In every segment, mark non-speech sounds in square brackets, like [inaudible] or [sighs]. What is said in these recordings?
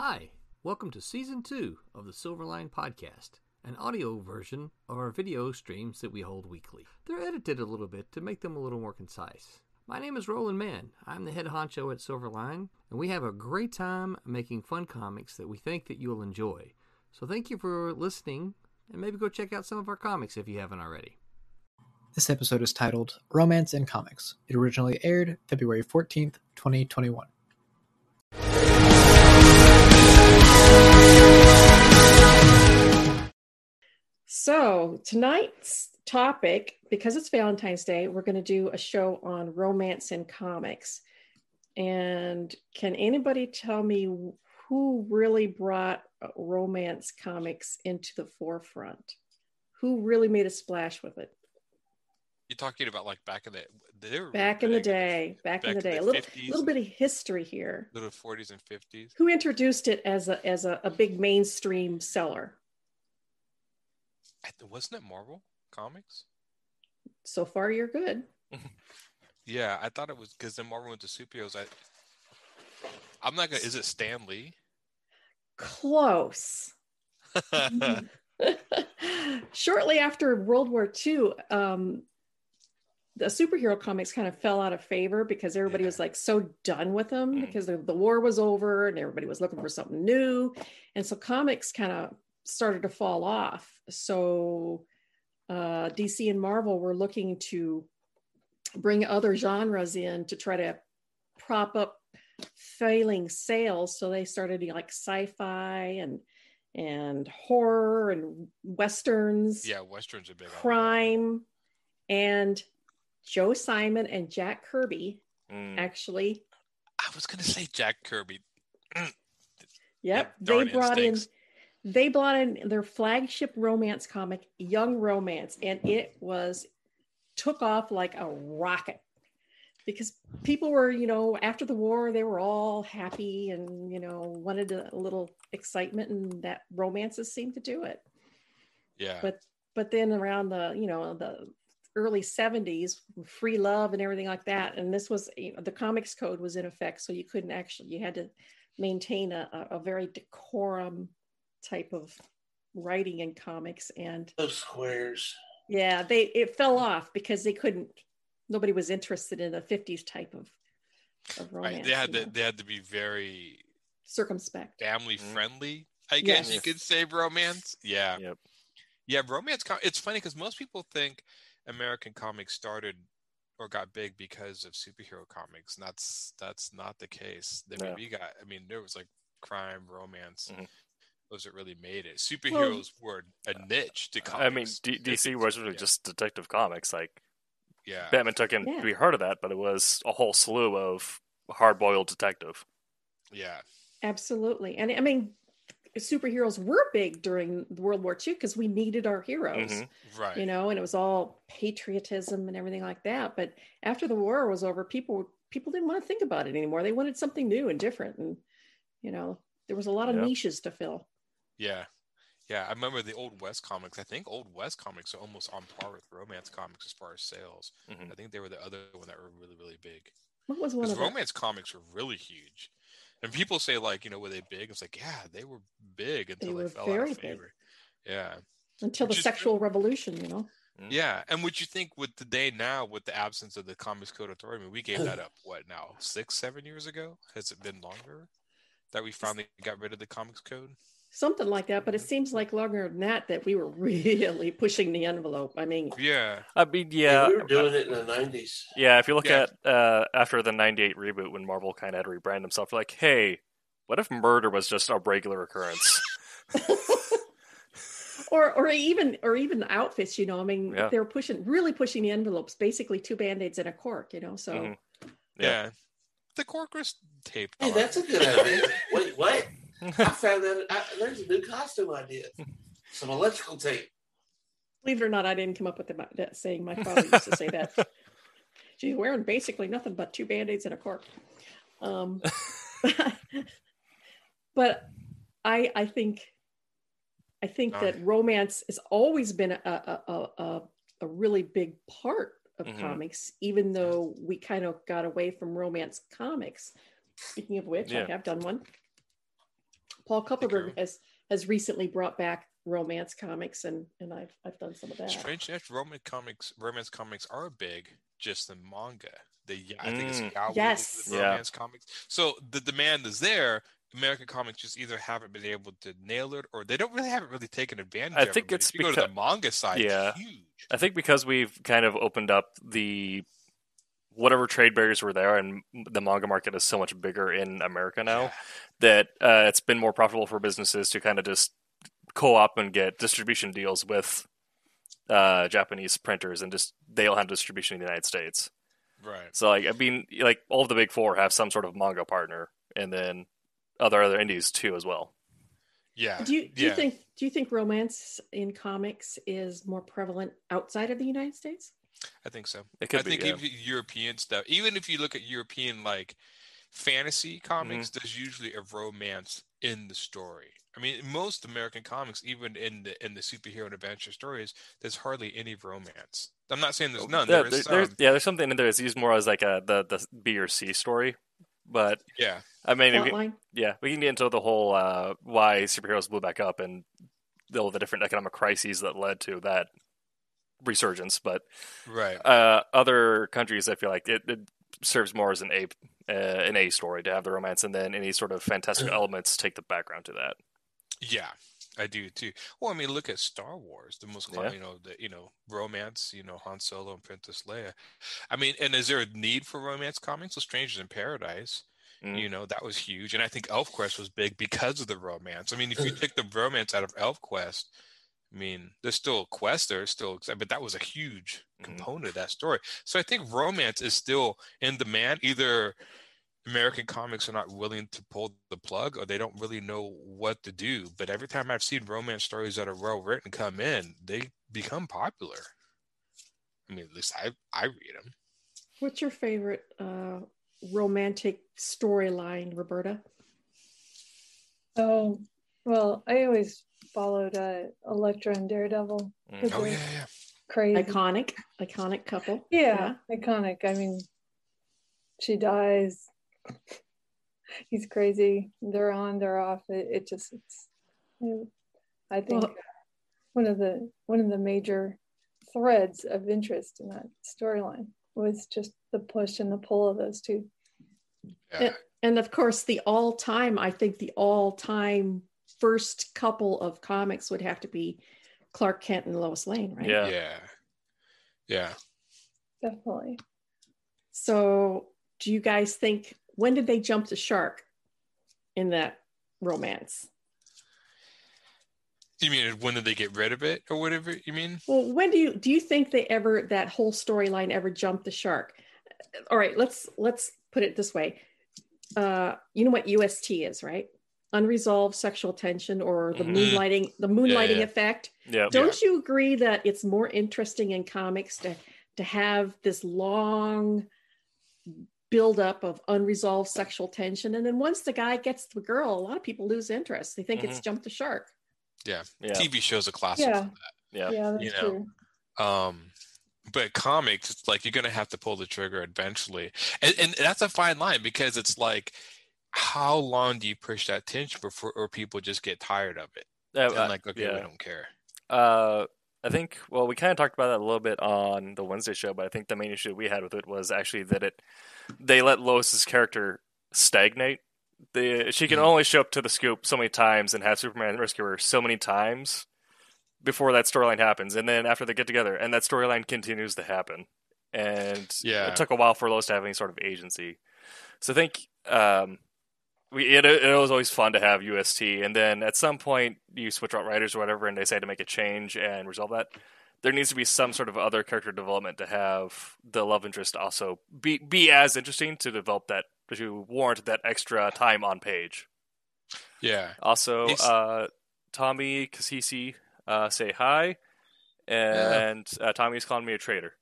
Hi, welcome to season two of the Silverline Podcast, an audio version of our video streams that we hold weekly. They're edited a little bit to make them a little more concise. My name is Roland Mann. I'm the head honcho at Silverline, and we have a great time making fun comics that we think that you'll enjoy. So thank you for listening, and maybe go check out some of our comics if you haven't already. This episode is titled Romance in Comics. It originally aired February 14th, 2021. So, tonight's topic, because it's Valentine's Day, we're going to do a show on romance in comics. And can anybody tell me who really brought romance comics into the forefront? Who really made a splash with it? You're talking about like back in the Back in the day, back, in the day. a little, 50s, little bit of history here. little 40s and 50s. Who introduced it as a as a, a big mainstream seller? Wasn't it Marvel Comics? So far, you're good. [laughs] Yeah, I thought it was because then Marvel went to superheroes. I I'm not gonna. Is it Stan Lee? Close. [laughs] [laughs] Shortly after World War II, um, the superhero comics kind of fell out of favor because everybody Yeah. was like so done with them Mm. because the, the war was over and everybody was looking for something new. And so comics kind of started to fall off. So uh, DC and Marvel were looking to bring other genres in to try to prop up failing sales. So they started like sci-fi and and horror and westerns yeah, westerns are big. crime and joe simon and jack kirby Mm. actually I was gonna say Jack Kirby. [clears throat] yep Yep, they brought instincts. in they brought in their flagship romance comic young romance and it was took off like a rocket. Because people were you know after the war they were all happy and you know wanted a little excitement and that romances seemed to do it. Yeah, but but then around the you know the early 70s free love and everything like that and this was you know, the comics code was in effect so you couldn't actually you had to maintain a, a, a very decorum type of writing in comics and Those squares. yeah they it fell off because they couldn't nobody was interested in the 50s type of, of romance right. They had to. know, They had to be very circumspect family Mhm. friendly. I guess Yes. you could say romance. Yeah. Yep. Yeah, romance. Com- it's funny because most people think American comics started or got big because of superhero comics. And that's that's not the case. they mean, No. we got. I mean, there was like crime, romance. Mhm. Those that really made it. Superheroes were a niche to comics. I mean, D- DC was really Yeah. just Detective Comics. Like yeah. Batman took in Yeah. to be heard of that, but it was a whole slew of hard-boiled detective. Yeah. absolutely and i mean superheroes were big during world war ii because we needed our heroes Mhm. Right. you know and it was all patriotism and everything like that but after the war was over people people didn't want to think about it anymore they wanted something new and different and you know there was a lot of Yeah. niches to fill Yeah. Yeah, I remember the old West comics. I think old West comics are almost on par with romance comics as far as sales. Mhm. I think they were the other one that were really, really big. what was one of the romance comics were really huge. And people say like, you know, were they big? It's like, yeah, they were big until they, were fell very out of big. favor. Yeah. until the which is sexual revolution you know Mhm. Yeah. And what you think with today now with the absence of the Comics Code Authority, I mean, we gave that up what now? Six, seven years ago? Has it been longer? That we finally got rid of the comics code? Something like that but it seems like longer than that that we were [laughs] really pushing the envelope i mean Yeah. I mean, Yeah, yeah, we were doing it in the nineties. yeah. If you look Yeah. at uh, after the '98 reboot, when Marvel kind of had to rebrand himself, like, hey, what if murder was just a regular occurrence? [laughs] [laughs] or or even or even the outfits you know i mean Yeah. they were pushing really pushing the envelopes basically two band-aids and a cork you know so Mhm. Yeah. Yeah. The Corcus tape. Hey, on. that's a good idea. Wait, what? [laughs] I found that I, there's a new costume idea. Some electrical tape. believe it or not i didn't come up with the, that saying. My father used to say that. [laughs] She's wearing basically nothing but two band-aids and a cork. Um [laughs] but i i think i think that romance has always been a a, a, a, a really big part of Mhm. comics even though we kind of got away from romance comics. Speaking of which i have done one Paul Kupperberg has has recently brought back romance comics, and and I've I've done some of that. Strange enough, Roman comics, romance comics are big, just the manga. The I think it's Mm. Yaoi Yes. is the Yeah. romance comics. So the demand is there. American comics just either haven't been able to nail it, or they don't really haven't really taken advantage. I of it. think it's if you go to the manga side. Yeah. huge. I think because we've kind of opened up the whatever trade barriers were there, and the manga market is so much bigger in America now Yeah. that uh, it's been more profitable for businesses to kind of just co-op and get distribution deals with uh, Japanese printers, and just they'll have distribution in the United States. Right. So like I mean, like all of the big four have some sort of manga partner, and then other other indies too as well. Yeah. Do you do you think do you think romance in comics is more prevalent outside of the United States? I think so. It could I be. think yeah. even European stuff, even if you look at European like fantasy comics, Mm-hmm. there's usually a romance in the story. I mean, most American comics, even in the in the superhero and adventure stories, there's hardly any romance. I'm not saying there's none. Yeah, there there- is there's, some. yeah, there's something in there that's used more as like a the the B or C story, but Yeah, I mean, we- yeah, we can get into the whole uh, why superheroes blew back up and all the different economic crises that led to that resurgence. But right. uh, other countries, I feel like it, it serves more as an A uh, an A story to have the romance, and then any sort of fantastic [clears throat] elements take the background to that. Yeah, I do too. Well, I mean, look at Star Wars, the most, Yeah. you know, the you know, romance, you know, Han Solo and Princess Leia. I mean, and is there a need for romance comics? So Strangers in Paradise, Mm. you know, that was huge, and I think ElfQuest was big because of the romance. I mean, if you [clears throat] take the romance out of ElfQuest, I mean, there's still a quest there, still, but that was a huge Mhm. component of that story. So I think romance is still in demand. Either American comics are not willing to pull the plug or they don't really know what to do. But every time I've seen romance stories that are well written come in, they become popular. I mean, at least I, I read them. What's your favorite uh, romantic storyline, Roberta? Oh, well, I always followed uh, Elektra and Daredevil. Mm. Oh, yeah, yeah. Crazy. Iconic, iconic couple. Yeah, iconic. I mean, she dies. He's crazy. They're on, they're off. It, it just, it's, it- I think Well- one of the one of the major threads of interest in that storyline was just the push and the pull of those two. yeah. And of course, the all time, I think the all time first couple of comics would have to be Clark Kent and Lois Lane, right? Yeah. Yeah. Yeah. Definitely. So, do you guys think when did they jump the shark in that romance? You mean when did they get rid of it or whatever? You mean? Well, when do you do you think they ever that whole storyline ever jumped the shark? All right, let's let's put it this way. Uh, you know what UST is, right? Unresolved sexual tension or the Mhm. moonlighting, the moonlighting yeah. effect. Yeah. Don't you agree that it's more interesting in comics to to have this long buildup of unresolved sexual tension, and then once the guy gets the girl, a lot of people lose interest. They think it's jumped the shark. Yeah. Yeah. TV shows a classic. Yeah. Yeah. Yeah, that's You know, true. Um, but comics, it's like you're gonna have to pull the trigger eventually, and, and that's a fine line because it's like, how long do you push that tension before, or people just get tired of it Uh, and uh, like, okay, yeah. we don't care. Uh, I think well, we kind of talked about that a little bit on the Wednesday show, but I think the main issue we had with it was actually that it they let Lois's character stagnate. The she can Mhm. only show up to the scoop so many times and have Superman rescue her so many times before that storyline happens, and then after they get together, and that storyline continues to happen, and Yeah. it took a while for Lois to have any sort of agency. So I think um, we it, it was always fun to have UST, and then at some point you switch out writers or whatever, and they say to make a change and resolve that. There needs to be some sort of other character development to have the love interest also be be as interesting to develop that to warrant that extra time on page. Yeah, Also, uh, Tommy Kasisi uh, say hi, and uh, Tommy's calling me a traitor.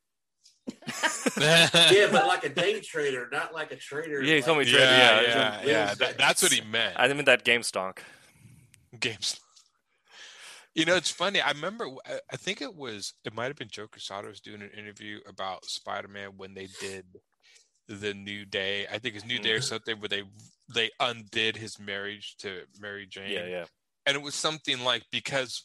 [laughs] Yeah, but like a day trader, not like a trader. Yeah, he told me like- trade, yeah, yeah, yeah, yeah. That, that's what he meant. I mean that game stonk. games. You know, it's funny. I remember. I- I think it was. It might have been Joe Quesada was doing an interview about Spider-Man when they did the New Day. I think it's New Day or mm-hmm. something where they they undid his marriage to Mary Jane. Yeah, yeah. And it was something like because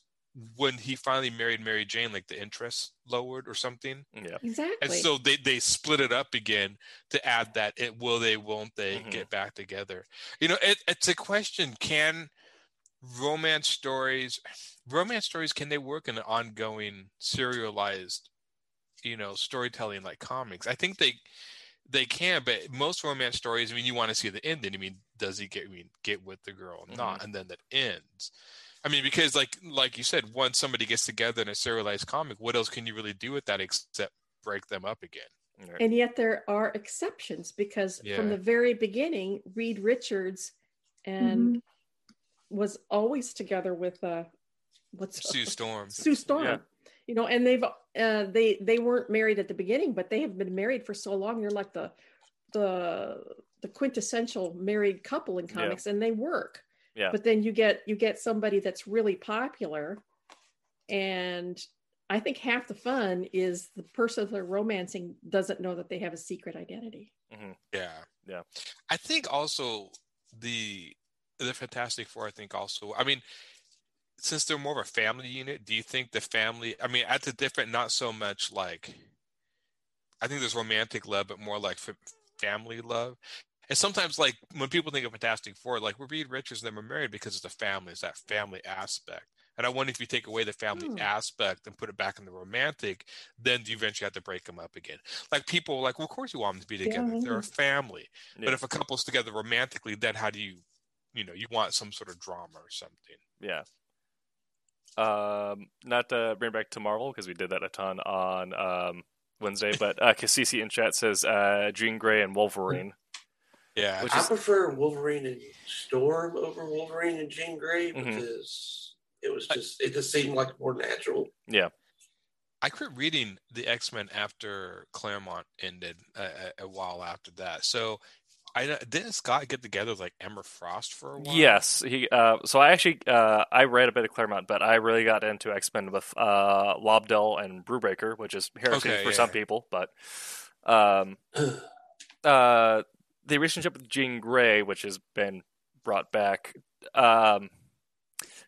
when he finally married Mary Jane, like the interest lowered or something. Yeah. Exactly. And so they, they split it up again to add that it will they won't they Mhm. get back together. You know, it, it's a question: Can romance stories, romance stories, can they work in an ongoing serialized, you know, storytelling like comics? I think they they can, but most romance stories, I mean, you want to see the ending. I mean, does he get I mean get with the girl or not, and then that ends. I mean, because like like you said, once somebody gets together in a serialized comic, what else can you really do with that except break them up again? Right. and yet there are exceptions because Yeah. from the very beginning, Reed Richards and was always together with uh what's Sue Storm. Sue Storm. Yeah. You know, and they've uh they they weren't married at the beginning, but they have been married for so long. They're like the the the quintessential married couple in Yeah. comics, and they work. Yeah. But then you get you get somebody that's really popular, and I think half the fun is the person they're romancing doesn't know that they have a secret identity. Mm-hmm. Yeah. Yeah. I think also the the Fantastic Four, I think also I mean, since they're more of a family unit, do you think the family I mean at the different not so much like I think there's romantic love, but more like family love. And sometimes like when people think of Fantastic Four, like we're Reed Richards and them are married because it's a family, it's that family aspect. And I wonder if you take away the family Hmm. aspect and put it back in the romantic, then you eventually have to break them up again. Like people like, well, of course you want them to be together. They're a family. But if a couple's together romantically, then how do you, you know, you want some sort of drama or something. Yeah. Um, not to bring back to Marvel because we did that a ton on um, Wednesday, but uh, Cassisi in chat says uh, Jean Grey and Wolverine. Yeah. Which I is- prefer Wolverine and Storm over Wolverine and Jean Grey Mhm. because it was just it just seemed like more natural. Yeah. I quit reading the X Men after Claremont ended a, a, a while after that. So I didn't Scott get together with like Emma Frost for a while. Yes, he. Uh, so I actually uh, I read a bit of Claremont, but I really got into X Men with uh, Lobdell and Brubaker, which is heresy Okay, for yeah. some people. But um, [clears throat] uh, the relationship with Jean Grey, which has been brought back, um,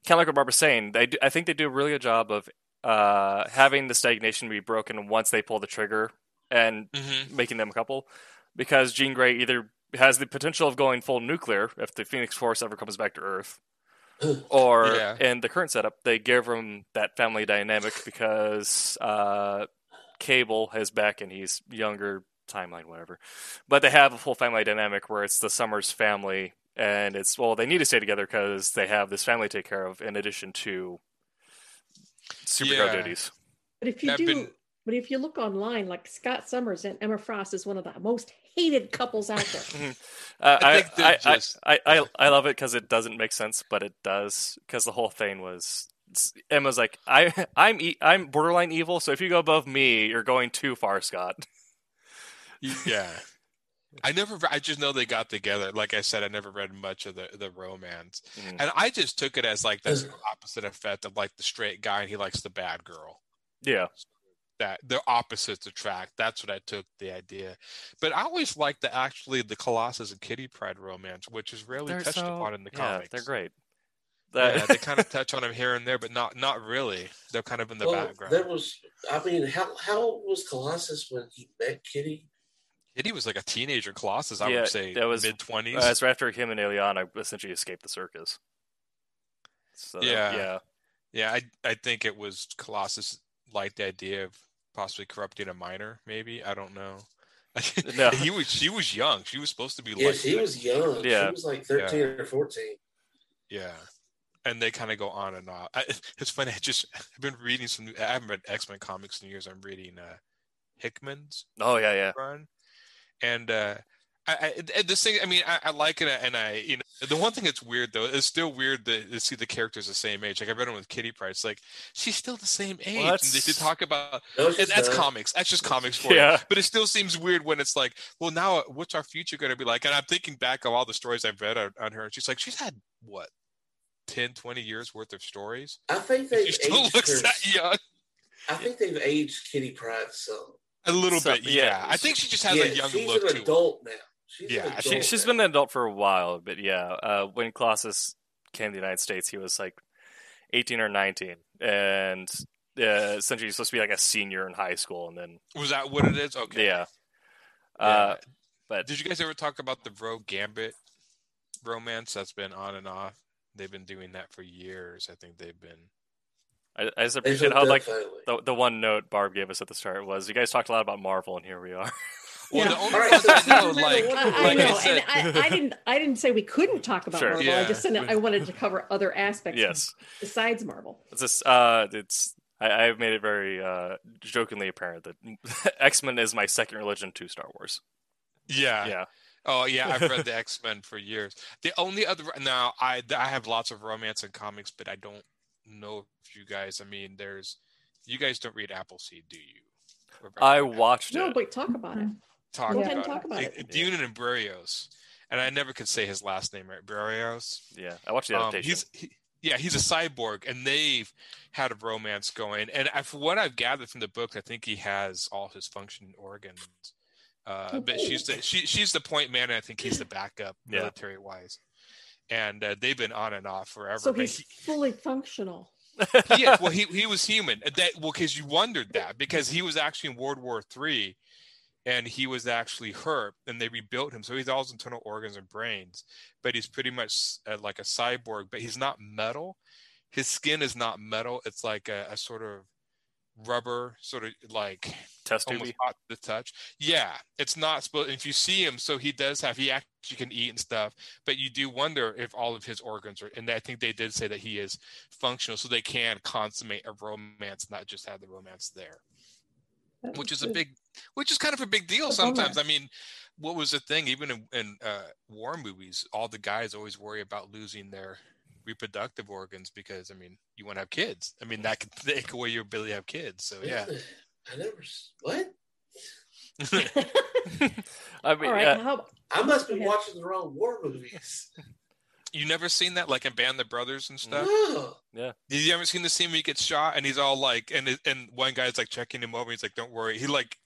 kind of like what Barbara's saying, they do, I think they do a really good job of uh, having the stagnation be broken once they pull the trigger and hmm making them a couple because Jean Grey either has the potential of going full nuclear if the Phoenix Force ever comes back to Earth, [clears throat] or Yeah. in the current setup they give them that family dynamic because uh, Cable is back and he's younger timeline whatever, but they have a full family dynamic where it's the Summers family and it's well they need to stay together because they have this family to take care of in addition to superhero Yeah. duties. But if you I've do, been- but if you look online, like Scott Summers and Emma Frost is one of the most hated couples out there. [laughs] Uh, I I, think they're I, I, just- I, I, I love it because it doesn't make sense, but it does because the whole thing was Emma's like I [laughs] I'm e- I'm borderline evil, so if you go above me, you're going too far, Scott. [laughs] Yeah. I never. I just know they got together. Like I said, I never read much of the the romance, Mhm. and I just took it as like the opposite effect of like the straight guy and he likes the bad girl. Yeah, that the opposites attract. That's what I took the idea. But I always liked the actually the Colossus and Kitty Pryde romance, which is rarely they're touched so upon in the yeah, comics. they're great. Yeah, they kind of [laughs] touch on them here and there, but not not really. They're kind of in the well, background. there was. I mean, how how was Colossus when he met Kitty? Kitty was like a teenager Colossus, I Yeah, would say, that was- mid twenties. uh, it's right after him and Illyana essentially escaped the circus. So Yeah. yeah, yeah, I I think it was Colossus liked the idea of possibly corrupting a minor. Maybe I don't know. [laughs] No. he was she was young. She was supposed to be Yeah, like she was young. Yeah. She was like thirteen or fourteen. Yeah. And they kind of go on and on. I, [laughs] it's funny. I just I've been reading some. I haven't read X Men comics in years. I'm reading uh, Hickman's oh yeah, yeah. run, and uh, I, I this thing. I mean, I, I like it, and I you know the one thing that's weird though. It's still weird to, to see the characters the same age. Like I read them with Kitty Price. Like she's still the same age. and they did talk about No, and that's not. comics. That's just comics for Yeah. you. But it still seems weird when it's like, well, now uh, what's our future going to be like? And I'm thinking back of all the stories I've read on, on her. And she's like, she's had what, 10, 20 years worth of stories. I think they've still aged looks her. that young. I think they've aged Kitty Pryde some. A little So- bit, yeah. yeah. I think she just has yeah, a young she's look an to her. adult now. She's Yeah, an She, adult she's now. been an adult for a while, but yeah, uh, when Colossus came to the United States, he was like 18 or 19, and uh, essentially he's supposed to be like a senior in high school, and then Was that what it is? Okay. yeah, Yeah. uh, but Did you guys ever talk about the Rogue Gambit romance that's been on and off? They've been doing that for years. I think they've been. I, I just appreciate hooked how up like the the one note Barb gave us at the start was you guys talked a lot about Marvel, and here we are. [laughs] Well, Yeah. the only All right, ones so I know, season like, one- I, I like know, I said, and I, I didn't. I didn't say we couldn't talk about Sure. Marvel. I just said I wanted to cover other aspects yes, besides Marvel. it's just uh, it's I, I've made it very uh, jokingly apparent that [laughs] X Men is my second religion to Star Wars. yeah. Yeah, Oh yeah, I've read [laughs] the X Men for years. The only other now I I have lots of romance and comics, but I don't know if you guys. I mean, there's you guys don't read Appleseed, do you? Or I Appleseed? watched No, it. but talk about it. talk Go about ahead and it. talk about it. It- Dune and Barrios, and I never could say his last name right. Barrios. Yeah, I watched the Um, adaptation. he's he, yeah, he's a cyborg, and they've had a romance going. And I, from what I've gathered from the book, I think he has all his functioning organs. Uh, but she's the she, she's the point man, and I think he's the backup Yeah. military wise. And uh, they've been on and off forever. So but he's he- fully functional. yeah, well, [laughs] he he was human. That well, because you wondered that because he was actually in World War Three, and he was actually hurt, and they rebuilt him. So he's all his internal organs and brains, but he's pretty much uh, like a cyborg. But he's not metal. His skin is not metal. It's like a, a sort of rubber, sort of like Test almost hot to the touch. Yeah, it's not supposed. If you see him, so he does have. He actually can eat and stuff, but you do wonder if all of his organs are. And I think they did say that he is functional, so they can consummate a romance, not just have the romance there, which is a big, which is kind of a big deal A bummer. sometimes. I mean, what was the thing? Even in, in uh, war movies, all the guys always worry about losing their reproductive organs because I mean, you want to have kids. I mean, that could [laughs] take away your ability to have kids. So yeah. I never. What? [laughs] I mean, All right. yeah, How, I must be watching the wrong war movies. [laughs] You never seen that, like in Band of Brothers and stuff. No. You ever seen the scene where he gets shot and he's all like, and and one guy's like checking him over. He's like, "Don't worry." He like,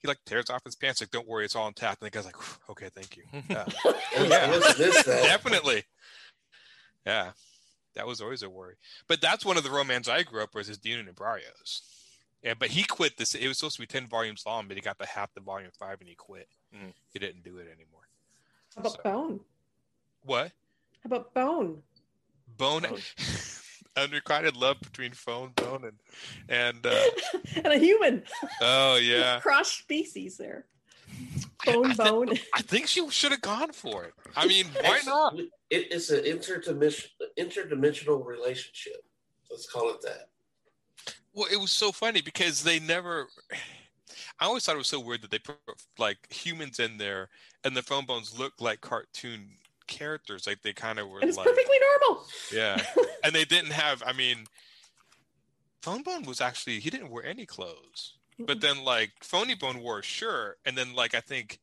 he like tears off his pants, like, "Don't worry, it's all intact." And the guy's like, "Okay, thank you." Yeah, I must miss definitely. Yeah, that was always a worry. But that's one of the romance I grew up with is Dune and Barrios. Yeah, but he quit this. It was supposed to be ten volumes long, but he got to half the volume five and he quit. Mm. He didn't do it anymore. how about So- Bone? What? How about Bone? Bone. Bone. [laughs] Unrequited love between Fone, bone, and and uh, [laughs] and a human. oh yeah. [laughs] Cross species there. Bone, I, thi- bone. I think she should have gone for it. I mean, why not? It, it's an interdimension, interdimensional relationship. Let's call it that. Well, it was so funny because they never. I always thought it was so weird that they put like humans in there, and the phone bones looked like cartoon characters. Like they kind of were And it's like, perfectly normal. yeah. [laughs] And they didn't have. I mean, Fone Bone was actually he didn't wear any clothes, but then like Phony Bone wore a shirt, and then like I think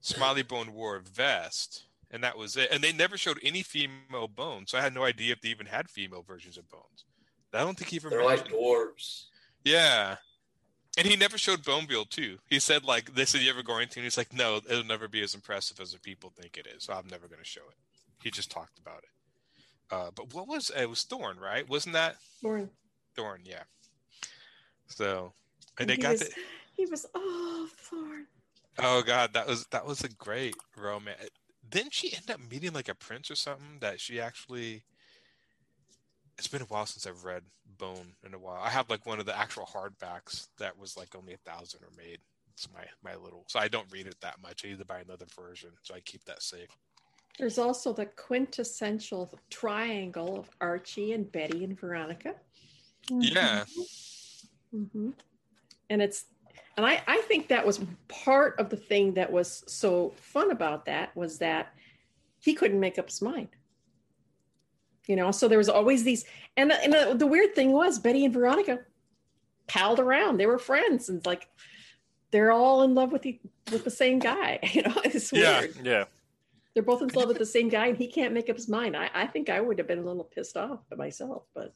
Smiley Bone wore a vest, and that was it. And they never showed any female bones, so I had no idea if they even had female versions of bones. I don't think he ever They're like dwarves. Yeah. And he never showed Boneville too. He said like they said you ever going to and he's like, No, it'll never be as impressive as the people think it is, so I'm never gonna show it. He just talked about it. Uh, but what was it was Thorn, right? Wasn't that Born. Thorn, yeah. So and And they got was- the He was oh Thorn. Oh god, that was that was a great romance. Didn't she end up meeting like a prince or something that she actually it's been a while since I've read Bone in a while. I have like one of the actual hardbacks that was like only a thousand or made. It's my my little so I don't read it that much. I need to buy another version, so I keep that safe. There's also the quintessential triangle of Archie and Betty and Veronica. Yeah. hmm And it's, and I, I think that was part of the thing that was so fun about that was that he couldn't make up his mind. You know, so there was always these, and, and the, the weird thing was Betty and Veronica palled around. They were friends, and it's like they're all in love with the with the same guy. [laughs] You know, it's Yeah. weird. yeah. They're both in love with the same guy, and he can't make up his mind. I, I think I would have been a little pissed off at myself, but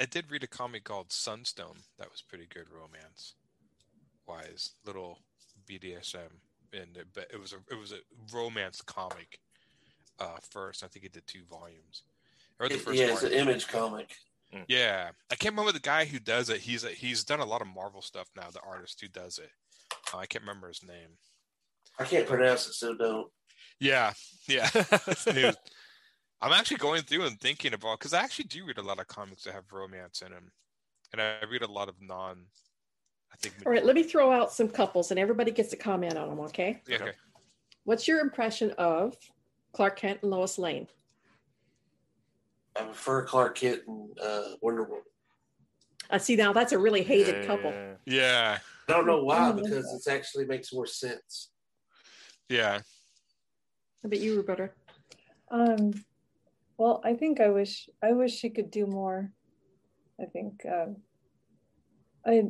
I did read a comic called Sunstone that was pretty good romance. wise, little BDSM in it, but it was a it was a romance comic uh, first. I think it did two volumes. Or the It- first yeah, it's an image comic. Yeah, I can't remember the guy who does it. He's a, he's done a lot of Marvel stuff now. The artist who does it, uh, I can't remember his name. I can't pronounce it, so don't. Yeah, yeah. [laughs] Dude, I'm actually going through and thinking about because I actually do read a lot of comics that have romance in them, and I read a lot of non. I think. All right, let me throw out some couples and everybody gets to comment on them, okay? Yeah, okay. What's your impression of Clark Kent and Lois Lane? I prefer Clark Kent and uh, Wonder Woman. I see now that's a really hated couple. Yeah. Yeah, I don't know why, Mm. because it actually makes more sense. yeah. I bet you, Roberta. Um, well, I think I wish I wish she could do more. I think um, I,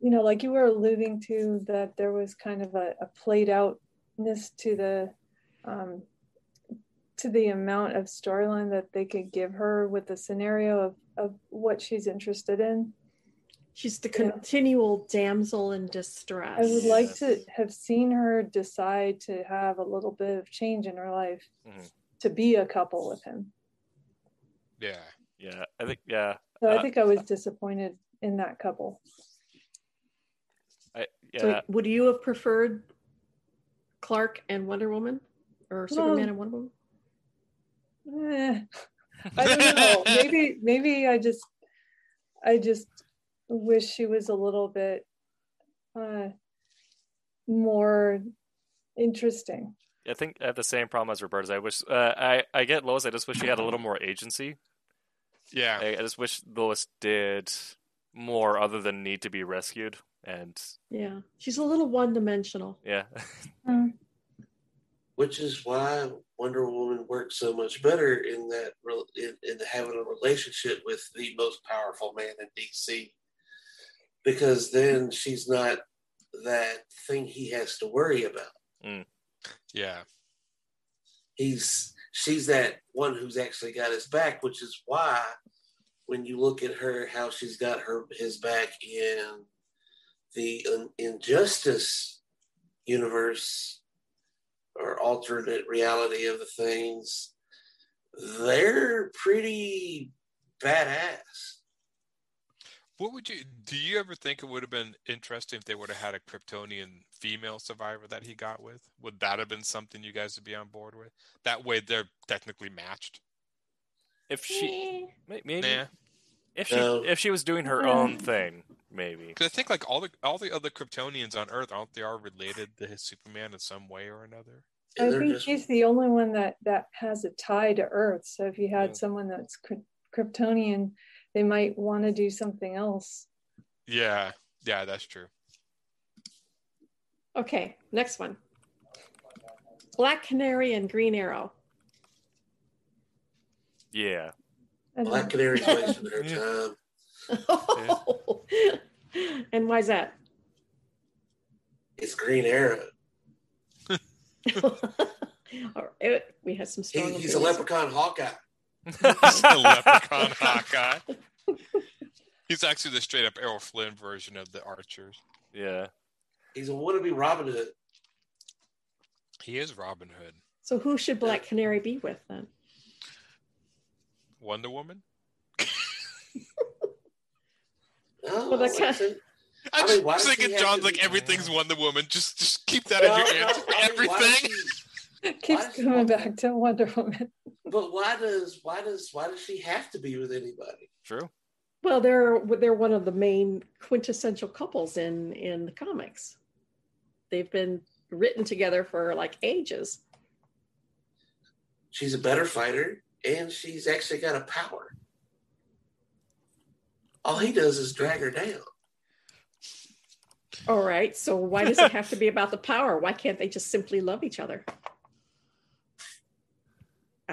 you know, like you were alluding to that there was kind of a, a played outness to the, um, to the amount of storyline that they could give her with the scenario of of what she's interested in. She's the Yeah. continual damsel in distress. I would like to have seen her decide to have a little bit of change in her life Mhm. To be a couple with him. Yeah. Yeah, I think yeah, So I Uh, think I was disappointed in that couple. I, yeah. So would you have preferred Clark and Wonder Woman or Superman and Wonder Woman? Eh, [laughs] I don't know. maybe maybe I just I just wish she was a little bit uh, more interesting. I think I have the same problem as Roberta's. I wish uh, I I get Lois. I just wish she had a little more agency. Yeah. I, I just wish Lois did more other than need to be rescued. And Yeah, she's a little one dimensional. yeah, [laughs] which is why Wonder Woman works so much better in that rel- in, in having a relationship with the most powerful man in DC, because then she's not that thing he has to worry about. Yeah. He's she's that one who's actually got his back, which is why when you look at her, how she's got her his back in the in- injustice universe or alternate reality of the things, they're pretty badass. What would you do? You ever think it would have been interesting if they would have had a Kryptonian female survivor that he got with? Would that have been something you guys would be on board with? That way, they're technically matched. if she maybe Nah, if she No. if she was doing her hmm. own thing, maybe. because I think like all the all the other Kryptonians on Earth aren't they are related to Superman in some way or another? I they're think just- she's the only one that that has a tie to Earth. So if you had Yeah. someone that's Kryptonian, they might want to do something else. Yeah, yeah, that's true. Okay, next one. Black Canary and Green Arrow. Yeah, Black know. Canary's [laughs] wasting their Yeah. time. Oh. [laughs] and why's that? It's Green Arrow. [laughs] All right, we had some He, strong. he's a leprechaun Hawkeye. He's the leprechaun [laughs] Hawkeye. He's actually the straight up Errol Flynn version of the Archers. yeah. He's a wannabe Robin Hood. He is Robin Hood. So who should Black Canary be with then? Wonder Woman. Oh, Well, that kind- I said, I'm I just mean, why thinking, John's like be- everything's Wonder Woman. Just, just keep that No, as your no, answer for I mean, why everything. He- [laughs] It keeps Why is she coming back to Wonder Woman. [laughs] But why does why does why does she have to be with anybody? True. Well, they're they're one of the main quintessential couples in in the comics. They've been written together for like ages. She's a better fighter, and she's actually got a power. All he does is drag her down. All right, so why does it have to be about the power? Why can't they just simply love each other?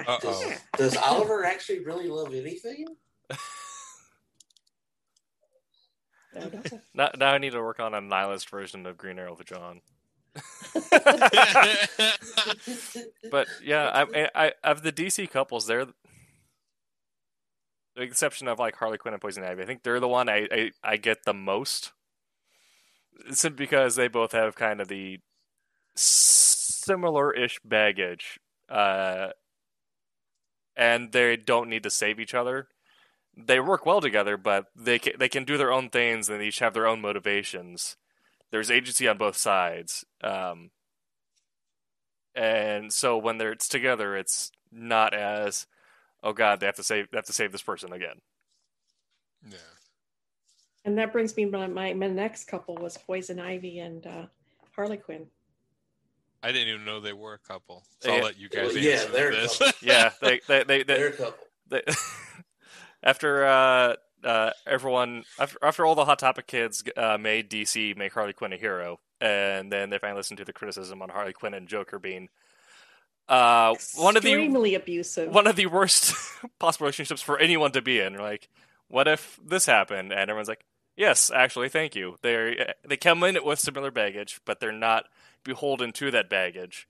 I- Uh-oh. [laughs] Yeah. Does Oliver actually really love anything? I don't know. Now, now I need to work on a nihilist version of Green Arrow for John. [laughs] But yeah, I, I, of the DC couples, they're the exception of like Harley Quinn and Poison Ivy. I think they're the one I, I, I get the most. simply because they both have kind of the similar-ish baggage, uh, and they don't need to save each other. They work well together, but they can, they can do their own things, and they each have their own motivations. There's agency on both sides, um, and so when they're it's together, it's not as oh god, they have to save they have to save this person again. Yeah. And that brings me my, my, my next couple was Poison Ivy and uh, Harley Quinn. I didn't even know they were a couple. So Yeah. I'll let you guys Yeah, answer they're this. [laughs] Yeah, they they they, they, They're a couple. they [laughs] after uh, uh, everyone after after all the Hot Topic kids uh, made DC make Harley Quinn a hero, and then they finally listened to the criticism on Harley Quinn and Joker being uh, one of the Extremely abusive. one of the worst [laughs] possible relationships for anyone to be in. Like, what if this happened? And everyone's like, "Yes, actually, thank you." They they come in with similar baggage, but they're not beholden to that baggage,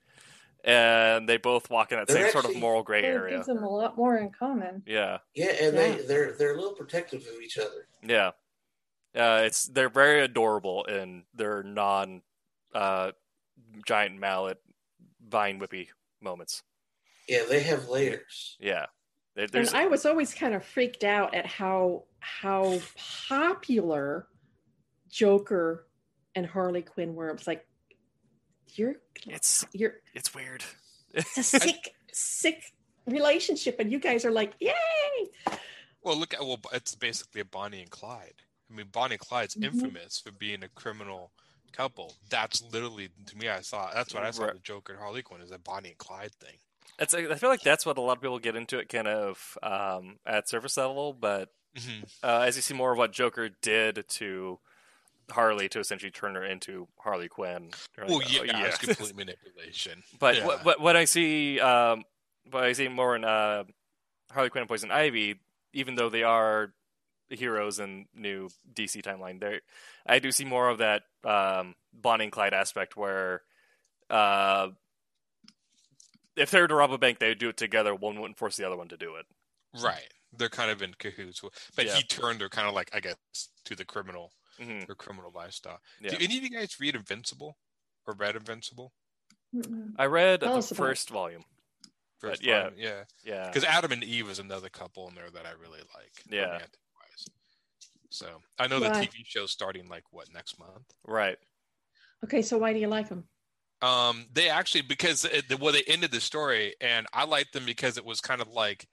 and they both walk in that They're same sort of moral gray area. gives them a lot more in common. Yeah, Yeah, and Yeah. they they're they're a little protective of each other. yeah. Uh, it's they're very adorable in their non uh, giant mallet vine whippy moments. Yeah, they have layers. Yeah, There- and there's I was always kind of freaked out at how how popular Joker and Harley Quinn were. It's like you're it's you're it's weird. it's a [laughs] sick sick relationship, and you guys are like, yay! Well, look at well, it's basically a Bonnie and Clyde. I mean, Bonnie and Clyde's Mhm. infamous for being a criminal couple. That's literally to me. I saw that's what I saw Right. the Joker and Harley Quinn is a Bonnie and Clyde thing. It's I feel like that's what a lot of people get into it kind of um, at surface level, but Mhm. uh, as you see more of what Joker did to Harley to essentially turn her into Harley Quinn. Well, oh, yeah, it's complete manipulation. [laughs] but yeah. what, what, what I see, um, what I see more in uh, Harley Quinn and Poison Ivy, even though they are heroes in new DC timeline, there I do see more of that um, Bonnie and Clyde aspect where. Uh, if they were to rob a bank, they would do it together. One wouldn't force the other one to do it. right, they're kind of in cahoots. But Yeah. he turned her kind of like I guess to the criminal hmm or criminal lifestyle. Yeah. Do any of you guys read Invincible or read Invincible? Mm-mm. I read Tell the us about first volume. First yeah. volume? yeah. Yeah, Because Adam and Eve is another couple in there that I really like. Yeah. romantic-wise. So I know Why? the TV show's starting like what next month. right. Okay, so why do you like them? Um, they actually because it, the way they ended the story, and I liked them because it was kind of like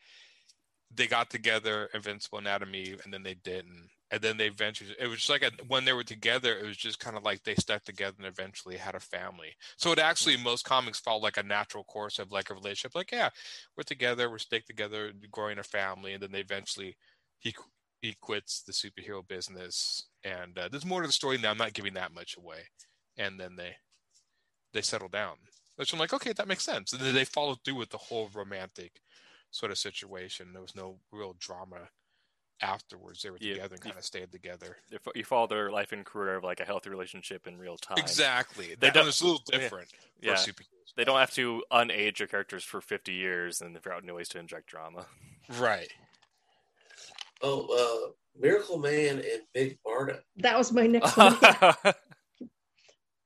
they got together, Invincible and Adam and Eve, and then they didn't, and then they eventually. It was just like a, when they were together, it was just kind of like they stuck together and eventually had a family. So it actually most comics follow like a natural course of like a relationship. Like yeah, we're together, we're stick together, growing a family, and then they eventually he he quits the superhero business, and uh, there's more to the story now. I'm not giving that much away, and then they they settle down. Which I'm like, okay, that makes sense. And then they followed through with the whole romantic sort of situation. There was no real drama afterwards. They were Yeah. together and kind of stayed together. You You follow their life and career of like a healthy relationship in real time. Exactly. They That don't- was a little yeah. different for Yeah. They don't have to unage your characters for 50 years and figure out new ways to inject drama. Right. Oh, uh, Miracle Man and Big Barda. That was my next [laughs] one.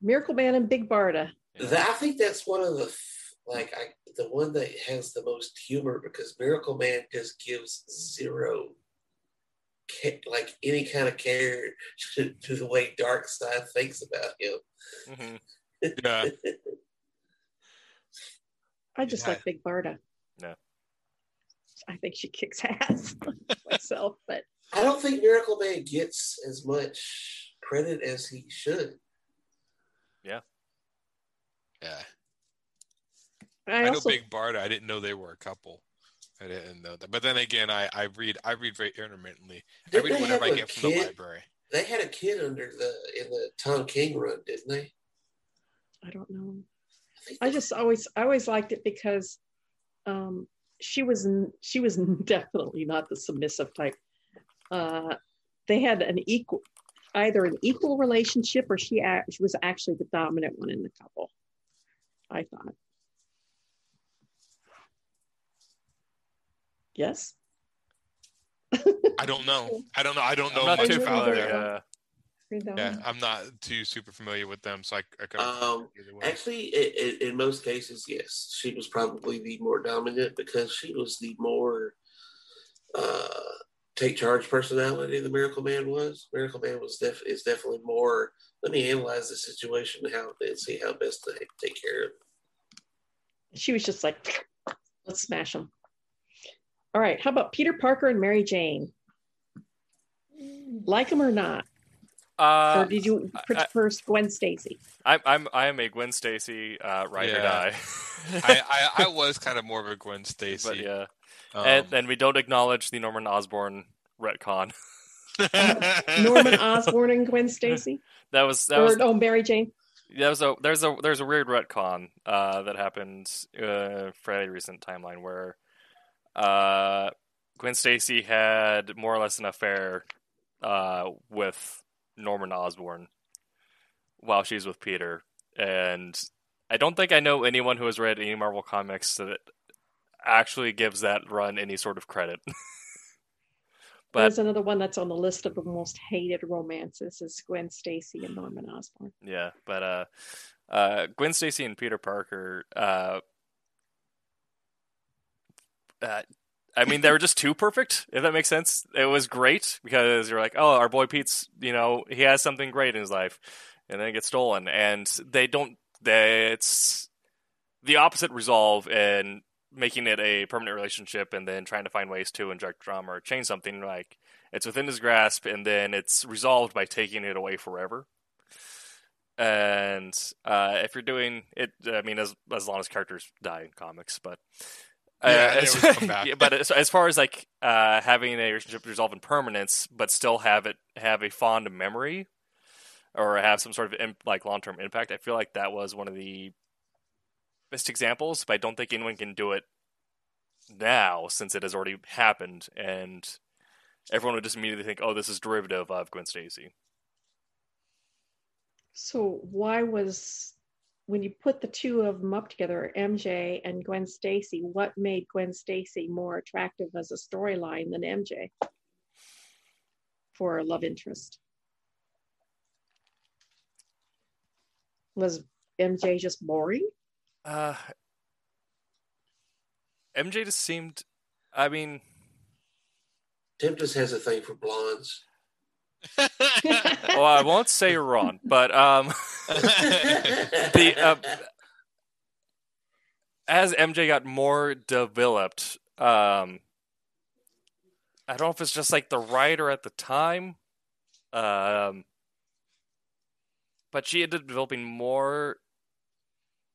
Miracle Man and Big Barda. That, I think that's one of the f- like I, the one that has the most humor because Miracle Man just gives zero ca- like any kind of care to, to the way Darkseid thinks about him. Mhm. Yeah. [laughs] I just Yeah. like Big Barda. Yeah. I think she kicks ass [laughs] myself, but I don't think Miracle Man gets as much credit as he should. Yeah. I, I, know also Big Barda. I didn't know they were a couple. I didn't know that. But then again, I, I read I read very intermittently. I Didn't read they whatever I have a get from the library. They had a kid under the in the Tom King run, didn't they? I don't know. think I just always I always liked it because um, she was n- she was [laughs] definitely not the submissive type. Uh, they had an equal either an equal relationship or she ac- she was actually the dominant one in the couple. I thought. Yes. I don't know. I don't know. I don't know I'm not much too about familiar. that. Read that Yeah. I'm not too super familiar with them, so I, I Um. Actually, i i in most cases, yes, she was probably the more dominant because she was the more uh, take charge personality. The Miracle Man was. Miracle Man was def- is definitely more. Let me analyze the situation and how and see how best to take care of. it. She was just like, let's smash them. All right. How about Peter Parker and Mary Jane? Like them or not? Uh, or did you I- prefer Gwen Stacy? I'm I'm I am a Gwen Stacy uh, ride or die. [laughs] I, I, I was kind of more of a Gwen [laughs] Stacy. but yeah, Um, and and we don't acknowledge the Norman Osborn retcon. [laughs] Norman Osborn and Gwen Stacy? That was that or was oh, Mary Jane? that was a there's a there's a weird retcon uh, that happened uh, fairly recent timeline where uh, Gwen Stacy had more or less an affair uh, with Norman Osborn while she's with Peter, and I don't think I know anyone who has read any Marvel comics that actually gives that run any sort of credit. [laughs] but There's another one that's on the list of the most hated romances is Gwen Stacy and Norman Osborn. Yeah, but uh, uh, Gwen Stacy and Peter Parker. Uh, uh, I mean, they were just too perfect. If that makes sense, it was great because you're like, oh, our boy Pete's, you know, he has something great in his life, and then it gets stolen, and they don't. They, it's the opposite resolve and making it a permanent relationship, and then trying to find ways to inject drama or change something. Like it's within his grasp, and then it's resolved by taking it away forever and uh, if you're doing it, I mean, as as long as characters die in comics, but Yeah, they as, always come [laughs] back. yeah, but as, as far as like uh, having a relationship resolve in permanence, but still have it have a fond memory or have some sort of im- like long term impact, I feel like that was one of the best examples. But I don't think anyone can do it now since it has already happened, and everyone would just immediately think, "Oh, this is derivative of Gwen Stacy." So why was when you put the two of them up together, MJ and Gwen Stacy, what made Gwen Stacy more attractive as a storyline than MJ for a love interest? Was MJ just boring? Uh, MJ just seemed. I mean, Tempest has a thing for blondes. [laughs] well, I won't say you're wrong, but um, [laughs] the uh, as MJ got more developed, um, I don't know if it's just like the writer at the time, um, but she ended up developing more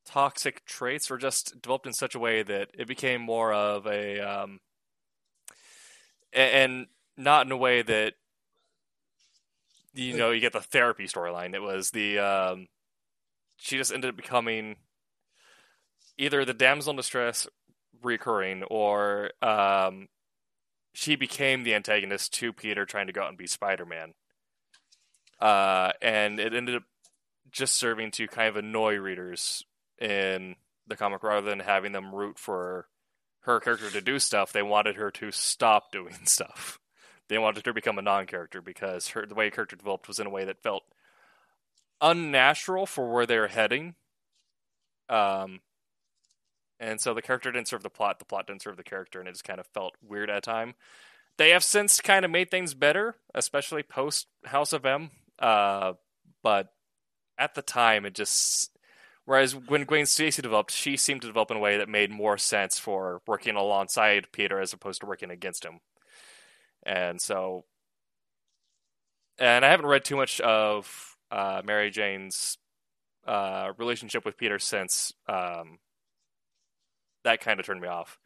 toxic traits, or just developed in such a way that it became more of a, um, and not in a way that you know you get the therapy storyline. It was the um, she just ended up becoming either the damsel in distress recurring or um, she became the antagonist to Peter trying to go out and be Spider Man. Uh, and it ended up just serving to kind of annoy readers in the comic rather than having them root for her character to do stuff. They wanted her to stop doing [laughs] stuff. They wanted her to become a non-character because her the way her character developed was in a way that felt unnatural for where they're heading. Um, and so the character didn't serve the plot, the plot didn't serve the character, and it just kind of felt weird at a time. They have since kind of made things better, especially post House of M. Uh, but at the time, it just whereas when Gwen Stacy developed, she seemed to develop in a way that made more sense for working alongside Peter as opposed to working against him. And so, and I haven't read too much of uh, Mary Jane's uh, relationship with Peter since um, that kind of turned me off.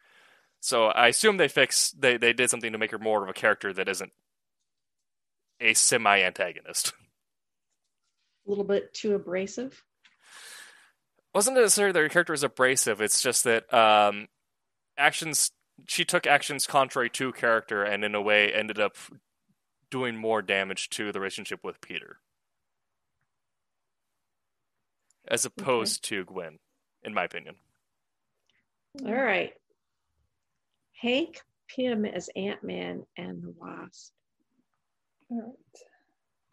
So I assume they fixed they they did something to make her more of a character that isn't a semi antagonist. [laughs] A little bit too abrasive. wasn't necessarily that her character was abrasive. It's just that um, actions she took actions contrary to character, and in a way ended up doing more damage to the relationship with Peter, as opposed to Gwen, in my opinion. All right. Hank Pym as Ant Man and the Wasp. All right.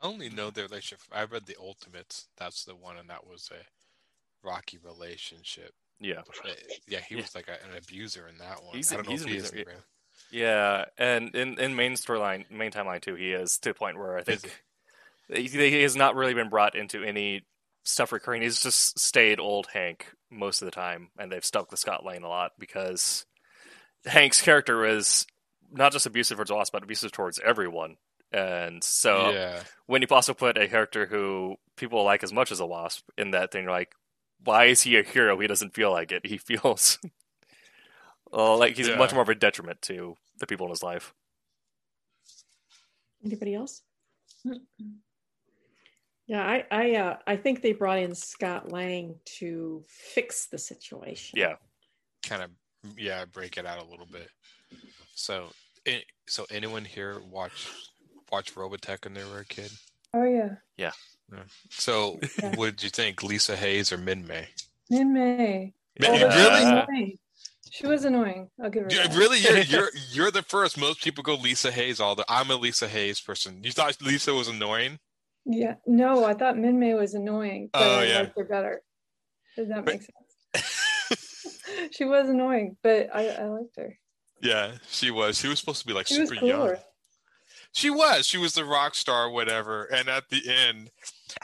I only know their relationship. I read the Ultimates. That's the one, and that was a rocky relationship. Yeah. Eh, yeah, he was like a, an abuser in that one. He's- I don't know he's if an he is abuser, in real- Yeah, and in in main storyline, main timeline too, he is to the point where I think he, he has not really been brought into any stuff recurring. He's just stayed old Hank most of the time, and they've stuck with Scott Lang a lot because Hank's character is not just abusive towards Wasp, but abusive towards everyone. And so yeah, when you also put a character who people like as much as a Wasp in that thing, you're like, why is he a hero? He doesn't feel like it. He [laughs] feels well, like he's Yeah. much more of a detriment to the people in his life. Anybody else? [clears throat] Yeah, I I uh, I think they brought in Scott Lang to fix the situation. Yeah. kind of yeah, break it out a little bit. So, so anyone here watch watch Robotech when they were a kid? Oh yeah, Yeah. What did you think, Lisa Hayes or Minmay? Min May. Ma- she was really? annoying. She was annoying. I'll give her Yeah, that. really, you're, you're you're the first. Most people go Lisa Hayes. All the I'm a Lisa Hayes person. You thought Lisa was annoying? Yeah. No, I thought Minmay was annoying, but Oh, I yeah. liked her better. Does that make sense? [laughs] she was annoying, but I, I liked her. yeah, she was. She was supposed to be like She was super young. cooler. She was. She was the rock star, whatever. And at the end,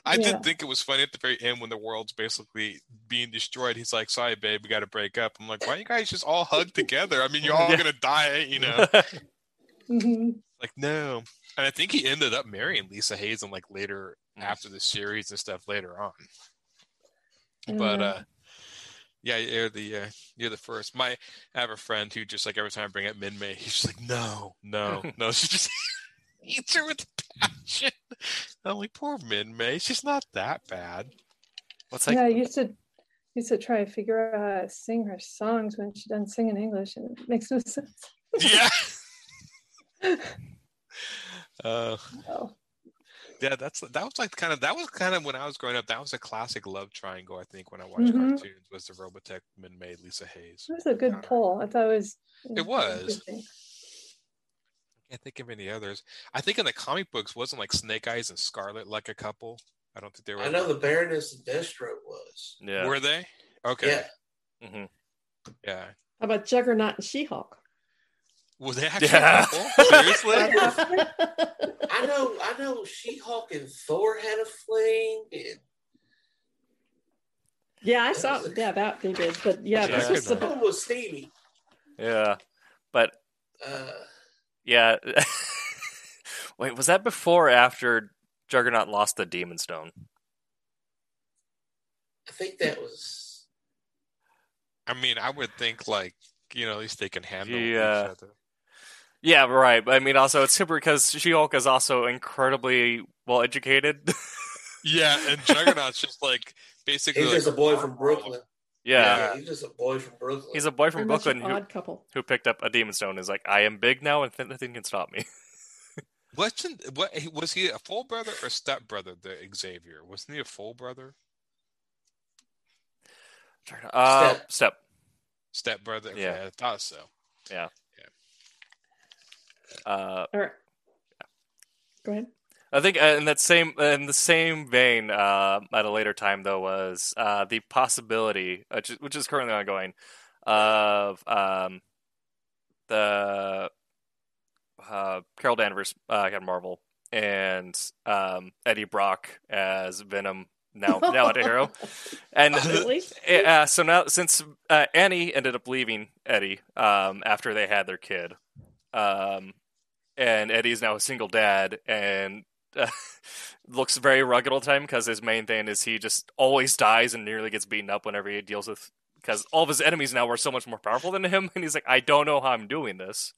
I Yeah. did think it was funny at the very end when the world's basically being destroyed. He's like, "Sorry, babe, we got to break up." I'm like, "Why you guys just all hug together? I mean, you're all Yeah. gonna die, you know?" [laughs] Mhm. like, no. And I think he ended up marrying Lisa Hayes, and like later after the series and stuff later on. I don't But uh, yeah, you're the uh, you're the first. My I have a friend who just like every time I bring up Minmay, he's just like, "No, no, [laughs] no." She just eats her with passion. [laughs] I'm like, poor Minmay. She's not that bad. What's like yeah, I used to used to try to figure out how to sing her songs when she doesn't sing in English, and it makes no sense. Yeah. [laughs] [laughs] Uh, Oh, yeah, that's that was like kind of that was kind of when I was growing up. That was a classic love triangle. I think when I watched Mhm. cartoons was the Robotech Minmay Lisa Hayes. it was a good poll. I thought it was. It was. interesting. I can't think of any others. I think in the comic books wasn't like Snake Eyes and Scarlett like a couple. I don't think they were. I know the Baroness and Destro was. yeah. Were they? Okay. Yeah. hmm Yeah. How about Juggernaut and She-Hulk? Was they actually Yeah. couple? Seriously? [laughs] [laughs] I know, I know. She-Hulk and Thor had a fling, and yeah, I saw. Yeah, that they did. But yeah, Yeah, this was the, one was Stevie. Yeah. But Uh, yeah. [laughs] Wait, was that before or after Juggernaut lost the Demon Stone? I think that was. I mean, I would think like you know at least they can handle Yeah. each uh, other. Yeah, right. But I mean, also it's super because She-Hulk is also incredibly well educated. [laughs] Yeah, and Juggernaut's just like basically He's like just a boy from Brooklyn. Yeah. he's just a boy from Brooklyn. He's a boy from very Brooklyn an who, odd couple. who picked up a demon stone and is like, I am big now and nothing can stop me. Wasn't [laughs] what was he a full brother or step brother? The Xavier wasn't he a full brother? Uh, Step. step. Step brother? Okay, Yeah. I thought so. Yeah, Uh, All right. Yeah. Go ahead. I think uh, in that same in the same vein, uh, at a later time though, was uh, the possibility, which is, which is currently ongoing, of um, the uh, Carol Danvers, uh, Captain Marvel, and um, Eddie Brock as Venom. Now, [laughs] now at Arrow, and Really? uh, so now since uh, Annie ended up leaving Eddie um, after they had their kid, um, and Eddie's now a single dad and uh, [laughs] looks very rugged all the time because his main thing is he just always dies and nearly gets beaten up whenever he deals with because all of his enemies now are so much more powerful than him, [laughs] and he's like, I don't know how I'm doing this.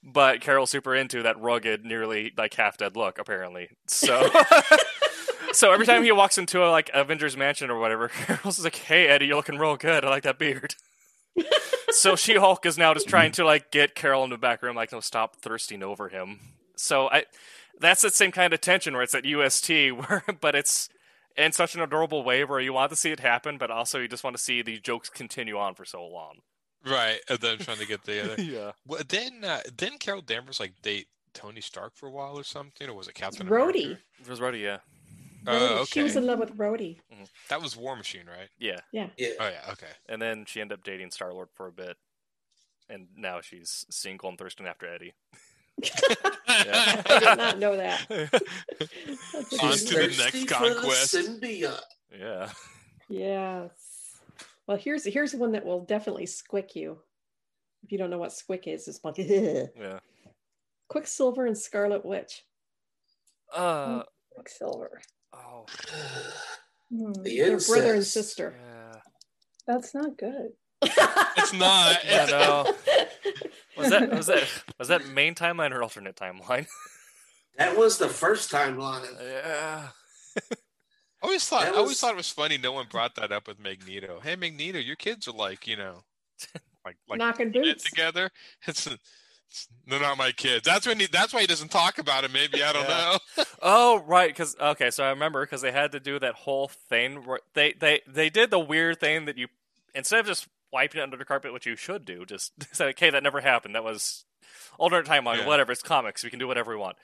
But Carol's super into that rugged, nearly like half dead look, apparently. So. [laughs] So every time he walks into a like Avengers mansion or whatever, Carol's like, "Hey Eddie, you're looking real good. I like that beard." so She Hulk is now just trying to like get Carol in the back room, like, no, stop thirsting over him. So I, that's the same kind of tension where it's at UST, [laughs] where but it's in such an adorable way where you want to see it happen, but also you just want to see the jokes continue on for so long. Right, and then trying to get the other. [laughs] yeah. Well, then uh, then Carol Danvers like date Tony Stark for a while or something, or was it Captain Rhodey. America? It was Rhodey, yeah. Oh, She was in love with Rhodey. That was War Machine, right? Yeah. Yeah. Yeah. Oh yeah, okay. And then she ended up dating Star Lord for a bit. And now she's single and thirsting after Eddie. [laughs] [laughs] I did not know that. [laughs] That's On to the next Thirsty the conquest. symbiote. yeah. Yes. Well, here's here's one that will definitely squick you. If you don't know what squick is, it's like [laughs] Yeah. Quicksilver and Scarlet Witch. Uh Quicksilver. oh Hmm, The They're brother and sister. yeah. that's not good. It's not. Yeah, no. Was that was that was that main timeline or alternate timeline? [laughs] That was the first timeline. yeah. I always thought That I always thought it was funny. No one brought that up with Magneto. Hey, Magneto, your kids are like you know, [laughs] like like Knocking boots. together. [laughs] It's, it's they're not my kids. That's when he, that's why he doesn't talk about it. Maybe I don't Yeah. know. Oh right, because okay, so I remember because they had to do that whole thing. Where they they they did the weird thing that you instead of just wiping it under the carpet, which you should do, just [laughs] say, okay, that never happened. That was alternate timeline, Yeah. whatever. It's comics. We can do whatever we want.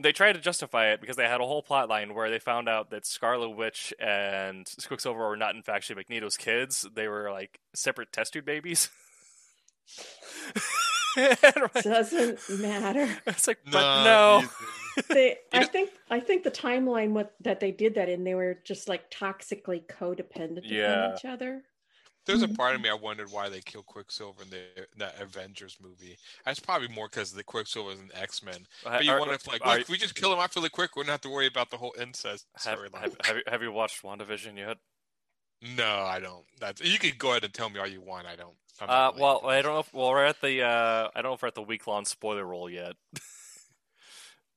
They tried to justify it because they had a whole plot line where they found out that Scarlet Witch and Quicksilver were not in fact actually Magneto's kids. They were like separate test tube babies. [laughs] And like- Doesn't matter. it's like, but Not no. [laughs] They, I think, I think the timeline what that they did that in, they were just like toxically codependent Yeah. upon each other. There's a Mhm. part of me I wondered why they killed Quicksilver in the that Avengers movie. That's probably more because the Quicksilver is an X Men. But you Are- wonder if like, are- if we just kill him off really quick, we don't have to worry about the whole incest have, storyline. have, have, you, have you watched WandaVision yet? No, I don't. That's you can go ahead and tell me all you want. I don't. I'm Uh, really well, I don't know. If, well, we're at the. Uh, I don't know if we're at the week long spoiler roll yet. [laughs]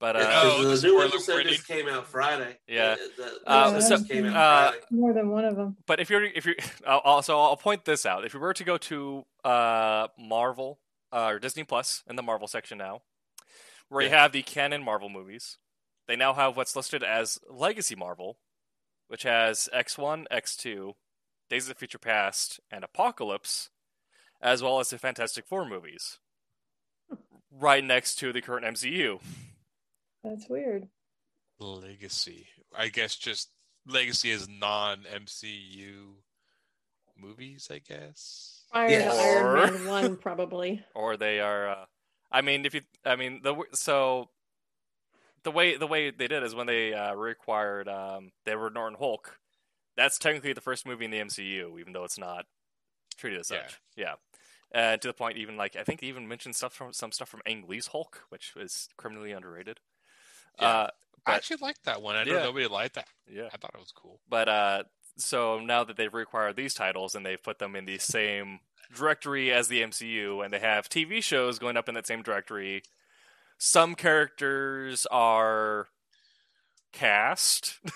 but uh, Oh, the, the new spoiler episode warning. just came out Friday. Yeah. The, the, the Uh, so- came out uh, Friday. More than one of them. but if you're if you [laughs] I'll, I'll, I'll point this out. If you were to go to uh Marvel uh, or Disney Plus in the Marvel section now, where you have the canon Marvel movies, they now have what's listed as Legacy Marvel, which has X one, X two, Days of the Future Past, and Apocalypse, as well as the Fantastic Four movies, right next to the current MCU. That's weird. Legacy. I guess just Legacy is non MCU movies. I guess. Prior Yes. to Iron Man one, [laughs] probably. or they are uh, i mean if you i mean the so the way the way they did is when they uh, required um they were norton hulk that's technically the first movie in the mcu even though it's not treated as Yeah. such yeah uh, to the point even like i think they even mentioned stuff from some stuff from ang lee's hulk which is criminally underrated Yeah. uh I actually liked that one. I know Yeah. nobody liked that. yeah I thought it was cool. but uh so now that they've required these titles and they've put them in the same directory as the MCU and they have TV shows going up in that same directory, some characters are cast. [laughs]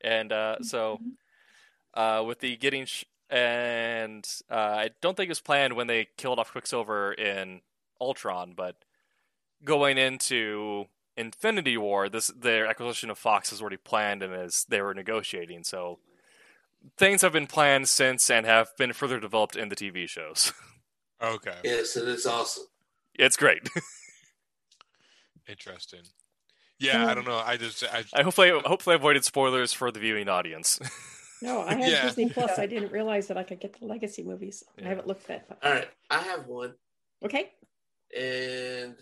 and uh so uh with the getting sh- and uh I don't think it was planned when they killed off Quicksilver in Ultron, but going into Infinity War, this their acquisition of Fox is already planned and as they were negotiating. So things have been planned since and have been further developed in the TV shows. Okay. Yes, and it's awesome. it's great. [laughs] Interesting. Yeah, I don't know. I just I, I hopefully hopefully avoided spoilers for the viewing audience. [laughs] No, I have Yeah. Disney Plus. I didn't realize that I could get the legacy movies. Yeah. I haven't looked that. All right, I have one, Okay. and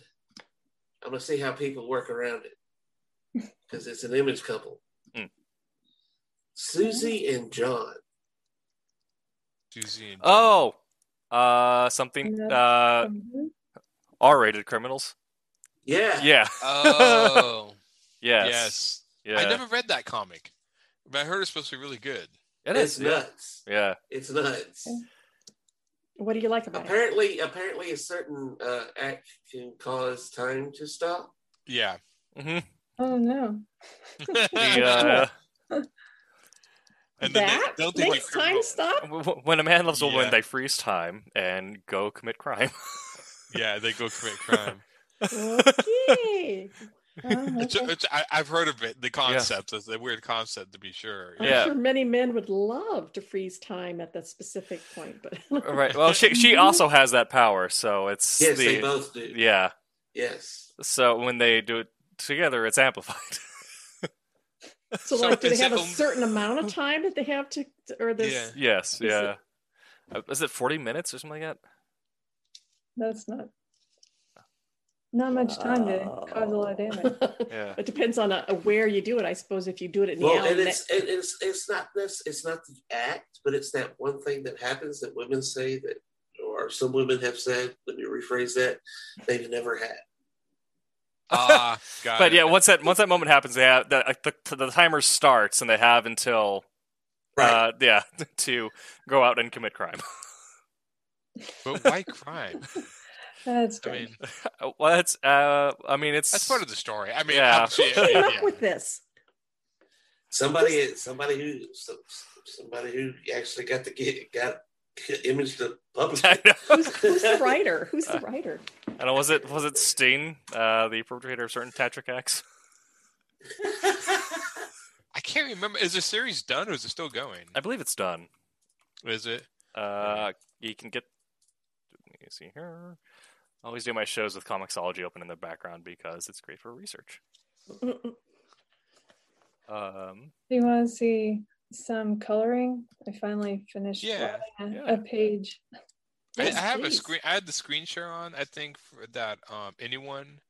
I'm gonna see how people work around it [laughs] because it's an image couple. Mm. Susie and John. Susie and John. oh, uh, something uh. R-rated criminals. Yeah. Yeah. [laughs] Oh, Yes. yes. Yeah. I never read that comic, but I heard it's supposed to be really good. It it's is. Yeah. nuts. Yeah. It's nuts. What do you like about it? Apparently, apparently, a certain uh, act can cause time to stop. Yeah. Mm-hmm. Oh no. [laughs] Yeah. And then they that don't think makes time criminal- stop. W- w- when a man loves a woman, they freeze time and go commit crime. Yeah, they go commit crime. [laughs] Okay. Oh, It's, okay. it's, I, I've heard of it. The concept is a weird concept to be sure. I'm Yeah. sure many men would love to freeze time at that specific point, but [laughs] right. Well, she she also has that power, so it's Yes, the they both do. yeah. Yes. So when they do it together, it's amplified. [laughs] So, So like, do they have a certain amount of time that they have to, or this? Yeah. yes, Is yeah. Uh, Is it 40 minutes or something like that? That's not not much time to cause a lot of damage. Yeah. It depends on uh where you do it, I suppose. If you do it in the Well, alley, and it's it, it's it's not this it's not the act, but it's that one thing that happens that women say that, or some women have said. Let me rephrase that: they've never had. Ah, [laughs] got But it. yeah, once that once that moment happens, they have the the, the timer starts, and they have until Right. uh, yeah [laughs] to go out and commit crime. But why crime? [laughs] That's I strange. mean, [laughs] well, that's uh, I mean, it's that's part of the story. I mean, Yeah. obviously, who came yeah, up yeah. with this? somebody somebody who some- somebody who actually got to get got image to publish. [laughs] I it. know. Who's, who's the writer? [laughs] Who's the writer? I know. Was it was it Steen, uh, the perpetrator of certain tantric acts? I can't remember. Is the series done or is it still going? I believe it's done. Is it? Uh, you can get. Let me see here. I always do my shows with Comixology open in the background because it's great for research. [laughs] Um, Do you want to see some coloring? I finally finished Yeah, a, yeah. a page. I, Yes, I have a screen. I had the screen share on. I think for that um, anyone,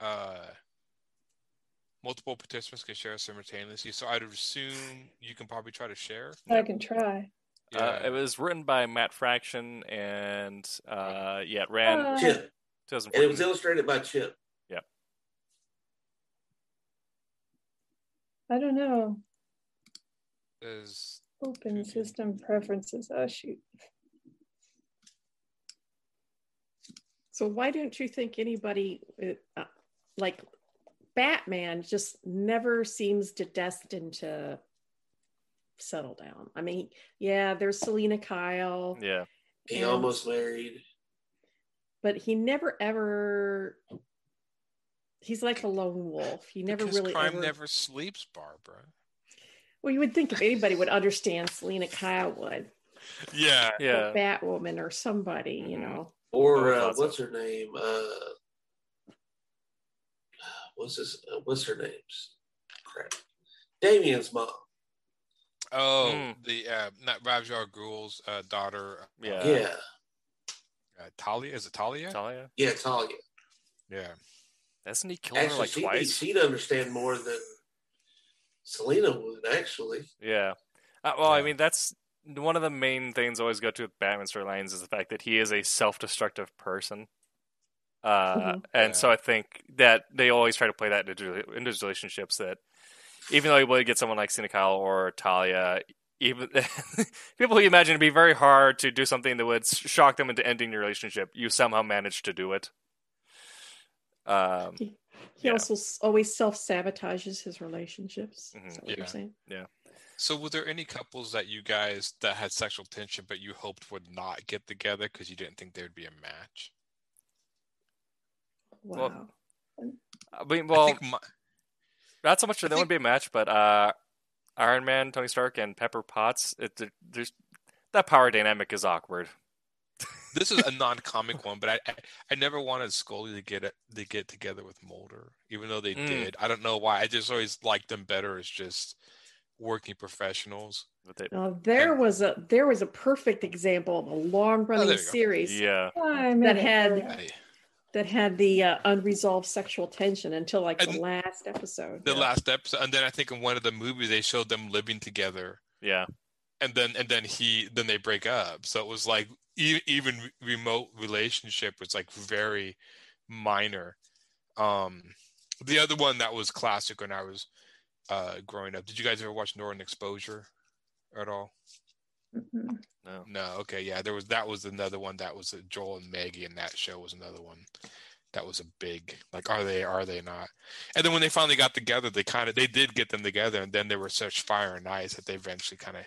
uh, multiple participants can share simultaneously. So I'd assume you can probably try to share. I can try. Uh, it was written by Matt Fraction and uh, yeah, it ran Uh, Chip, and it was illustrated by Chip. Yeah. I don't know. Is Open system preferences. Oh shoot. So why don't you think anybody uh, like Batman just never seems to destined to settle down? I mean, yeah, there's Selina Kyle, Yeah, He And- almost married. but he never ever. He's like a lone wolf. He never because really crime ever. never sleeps, Barbara. Well, you would think if anybody would understand, Selina Kyle would, Yeah. [laughs] yeah. or Batwoman, or somebody, you Mhm. know. Or uh, what's her name? Uh, what's his? Uh, what's her name's Crap. Damian's mom. Oh, Mm. the uh, not Ra's al Ghul's uh, daughter. uh, Yeah. Yeah, Uh, Talia. Is it Talia? Talia, yeah, Talia. Yeah. hasn't he killed her like she'd, twice? she'd understand more than Selina would. Actually, Yeah. Uh, well, I mean, that's one of the main things I always go to with Batman storylines is the fact that he is a self-destructive person. Uh, Mhm. and Yeah. so I think that they always try to play that into, into relationships. That even though you would get someone like Selina Kyle or Talia, even [laughs] people who you imagine it'd be very hard to do something that would shock them into ending your relationship. You somehow managed to do it. Um, He Yeah. also always self sabotages his relationships. Mhm. Is that what Yeah. you're saying? Yeah. So, were there any couples that you guys that had sexual tension, but you hoped would not get together because you didn't think there would be a match? Wow. Well, I mean, well, I think my, not so much that I there would be a match, but uh, Iron Man, Tony Stark, and Pepper Potts. It, there's that power dynamic is awkward. [laughs] this is a non-comic one, but I, I I never wanted Scully to get it to get together with Mulder, even though they Mm. did. I don't know why. I just always liked them better as just working professionals. But they, Now, there was a there was a perfect example of a long running Oh, there you go. series yeah, That had- work. I, that had the uh, unresolved sexual tension until like the And- last episode. the Yeah. last episode, and then I think in one of the movies they showed them living together. yeah, and then and then he then they break up so it was like e- even remote relationship was like very minor um the other one that was classic when i was uh growing up did you guys ever watch northern exposure at all Mhm. no, no okay yeah there was that was another one that was uh, joel and maggie and that show was another one that was a big like are they are they not and then when they finally got together they kind of they did get them together and then they were such fire and ice that they eventually kind of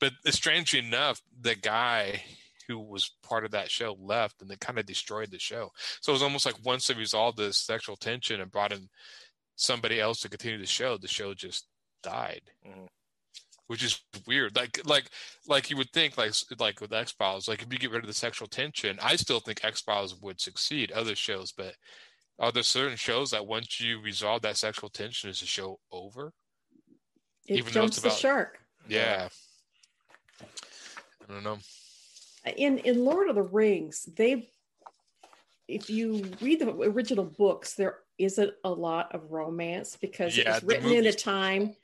but strangely enough the guy who was part of that show left and they kind of destroyed the show so it was almost like once they resolved this sexual tension and brought in somebody else to continue the show the show just died Mhm. Which is weird like like like you would think like like with x-files like if you get rid of the sexual tension i still think x-files would succeed other shows but Are there certain shows that once you resolve that sexual tension, is the show over? It Even though jumps it's the shark. Yeah. I don't know. in in Lord of the Rings, they if you read the original books, there isn't a lot of romance because it was written in a time.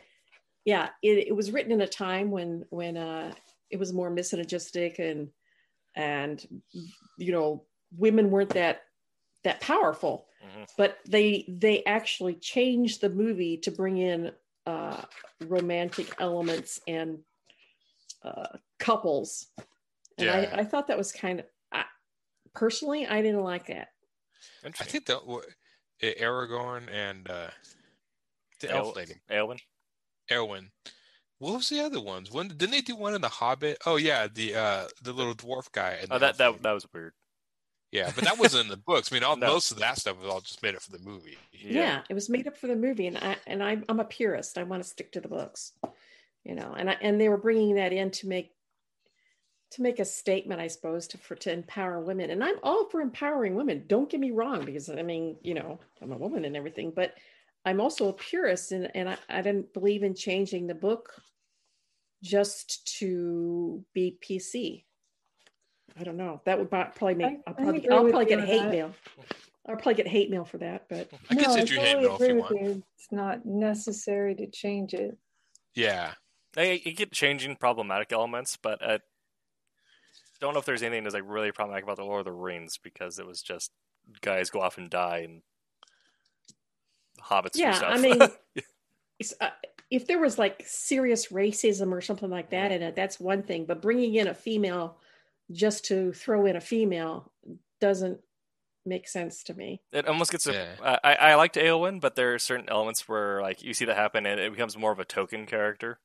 Yeah, it, it was written in a time when when uh it was more misogynistic and and you know women weren't that that powerful. Mhm. But they they actually changed the movie to bring in uh romantic elements and uh couples and Yeah. I, I thought that was kind of I, personally i didn't like that I think that wa- Aragorn and uh, the elf El- lady, Aelwyn. Arwen. What was the other ones? When didn't they do one in the Hobbit? Oh yeah, the uh the little dwarf guy. And Oh, that that lady. that was weird. yeah, but that wasn't in the [laughs] books. I mean, all, No. most of that stuff was all just made up for the movie. yeah. it was made up for the movie and i and I, i'm a purist i want to stick to the books you know and i and they were bringing that in to make to make a statement i suppose to for to empower women and i'm all for empowering women don't get me wrong because i mean you know i'm a woman and everything but i'm also a purist and and i, I didn't believe in changing the book just to be pc i don't know that would probably make I- i'll probably, agree I'll probably get on hate that. mail i'll probably get hate mail for that but I can no, send I you hate mail if you want. you. It's not necessary to change it. Yeah, I, I get changing problematic elements, but I don't know if there's anything that's like really problematic about the Lord of the Rings because it was just guys go off and die and hobbits. do yeah stuff. i mean [laughs] it's, uh, if there was like serious racism or something like that in it that's one thing but bringing in a female just to throw in a female doesn't make sense to me it almost gets a. Yeah. I, I liked Aelwyn, but there are certain elements where like you see that happen and it becomes more of a token character.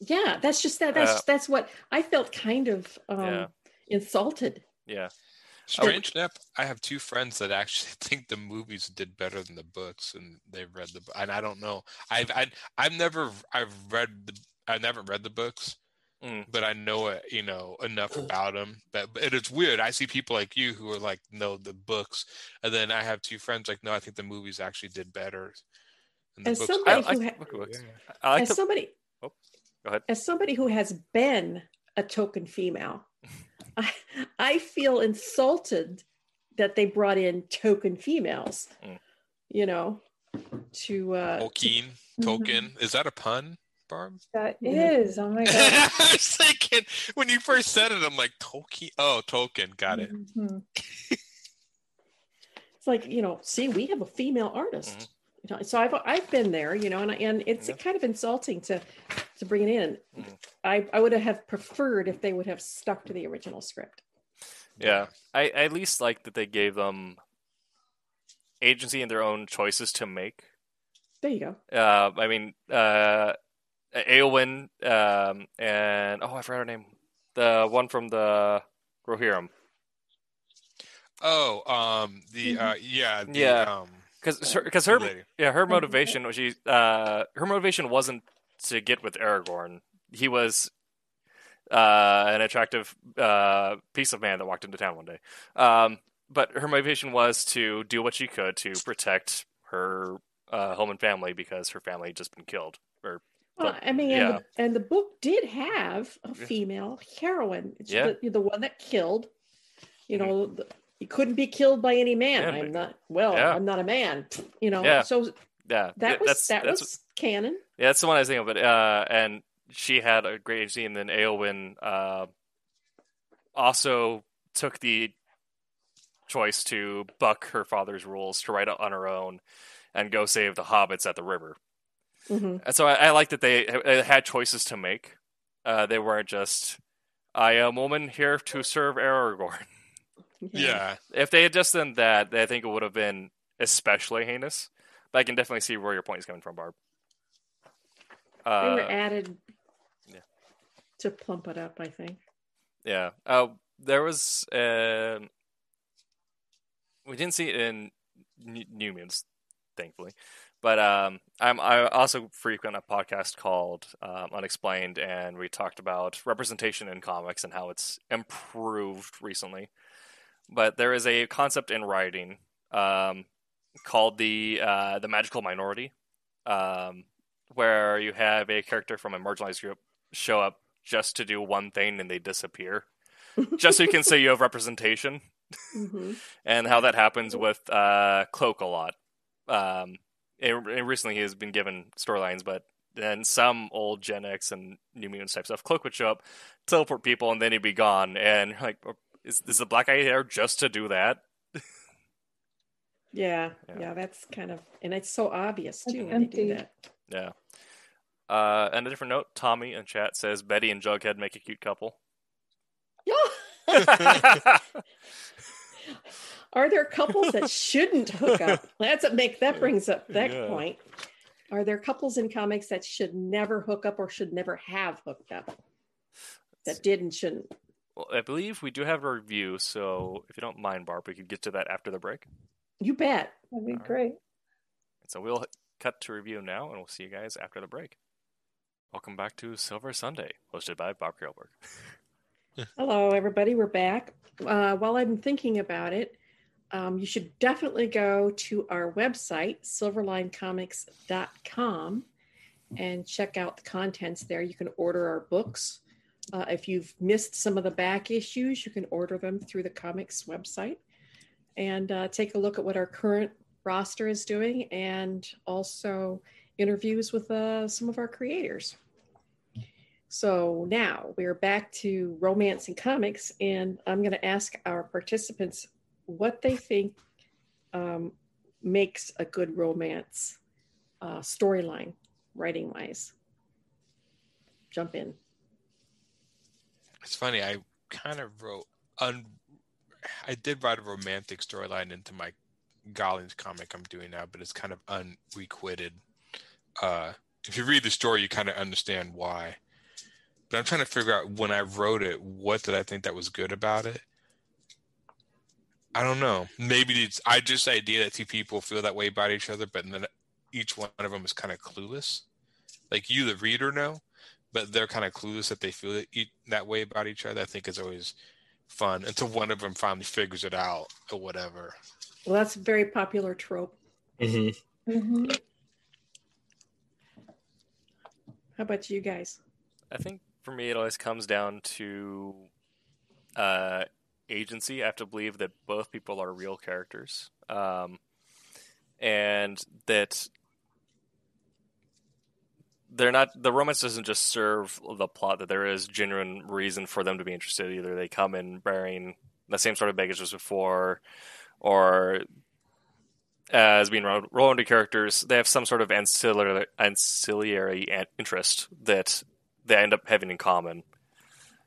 yeah that's just that that's Uh, that's what i felt kind of um Yeah. insulted Yeah, strange enough, I have two friends that actually [laughs] think the movies did better than the books, and they've read the. And I don't know. I've I, I've never I've read the I never read the books, Mm. but I know it. You know enough about them. That but it's weird. I see people like you who are like know the books, and then I have two friends like no, I think the movies actually did better. than the As books somebody. I who like ha- Yeah. Like as the, somebody Oh, as somebody who has been a token female [laughs] I, [laughs] I feel insulted that they brought in token females Mm. you know to uh to- Tolkien, [laughs] Tolkien. Is that a pun, Barb? That Mhm. oh my god. [laughs] I was thinking when you first said it, I'm like Tolkien. Oh, token, Got it. Mhm. it's like you know see we have a female artist Mhm. you know so i've i've been there you know and, I- and it's Yeah. kind of insulting to to bring it in Mhm. i i would have preferred if they would have stuck to the original script Yeah, I, I at least like that they gave them agency in their own choices to make. there you go Uh, I mean, uh, Aowen, um, and oh, I forgot her name. The one from the Rohirrim. Oh, um, the uh, yeah, the, Yeah. um, Because her, cause her, yeah, her Mhm. motivation was she, uh, her motivation wasn't to get with Aragorn. He was uh, an attractive uh, piece of man that walked into town one day. Um, but her motivation was to do what she could to protect her uh, home and family because her family had just been killed. Or well, But, I mean, yeah. and, the, and the book did have a female heroine. It's Yeah. the, the one that killed. You know, the, you couldn't be killed by any man. Yeah, I'm but- not. Well, Yeah. I'm not a man. You know. Yeah. So yeah, that was that's, that that's, was canon. Yeah, that's the one I was thinking of. But uh, and she had a great agency, and then Aowen uh, also took the choice to buck her father's rules to write on her own and go save the hobbits at the river. hmm And so I, I like that they uh, had choices to make. Uh, they weren't just, "I am a woman here to serve Aragorn." [laughs] Yeah, if they had just done that, I think it would have been especially heinous. But I can definitely see where your point is coming from, Barb. They Uh, were added. yeah. To plump it up, I think. Yeah. Uh, there was. Uh, we didn't see it in New Mutants, thankfully. But um, I'm I also frequent a podcast called um, Unexplained, and we talked about representation in comics and how it's improved recently. But there is a concept in writing um, called the uh, the Magical Minority, um, where you have a character from a marginalized group show up just to do one thing and they disappear, [laughs] just so you can say you have representation. Mhm. [laughs] and how that happens with uh, Cloak a lot. Um, and, and recently he has been given storylines, but then some old Gen X and New Mutants type stuff. Cloak would show up, teleport people, and then he'd be gone. And like, "Oh, is, is the black guy there just to do that? Yeah, Yeah. yeah, that's kind of, and it's so obvious It's too when they do that. Yeah. Uh, and a different note, Tommy in chat says Betty and Jughead make a cute couple. [laughs] Are there couples that shouldn't hook up? [laughs] That's what make that brings up that Yeah. point. Are there couples in comics that should never hook up or should never have hooked up? That did and shouldn't. well, I believe we do have a review, so if you don't mind, Barb, we could get to that after the break. You bet. That'd be All right. great. So we'll cut to review now, and we'll see you guys after the break. Welcome back to Silver Sunday, hosted by Bob Krelberg. [laughs] Hello, everybody. We're back. Uh, while I'm thinking about it, um, you should definitely go to our website, silverlinecomics.com, and check out the contents there. You can order our books. Uh, if you've missed some of the back issues, you can order them through the comics website and uh, take a look at what our current roster is doing and also interviews with uh, some of our creators. So now we're back to romance and comics, and I'm going to ask our participants what they think um, makes a good romance uh, storyline, writing wise. Jump in. It's funny. I kind of wrote un. I did write a romantic storyline into my Gollings comic I'm doing now, but it's kind of unrequited. Uh, if you read the story, you kind of understand why. But I'm trying to figure out when I wrote it, what did I think that was good about it? I don't know. Maybe it's I just idea that two people feel that way about each other, but then each one of them is kind of clueless. Like you, the reader, know, but they're kind of clueless that they feel it, that way about each other. I think is always fun until one of them finally figures it out or whatever. Well, that's a very popular trope. Mm-hmm. hmm How about you guys? I think for me, it always comes down to uh, agency. I have to believe that both people are real characters, um, and that they're not. The romance doesn't just serve the plot; that there is genuine reason for them to be interested. Either they come in bearing the same sort of baggage as before, or as being rolled into characters, they have some sort of ancillary ancillary interest that they end up having in common.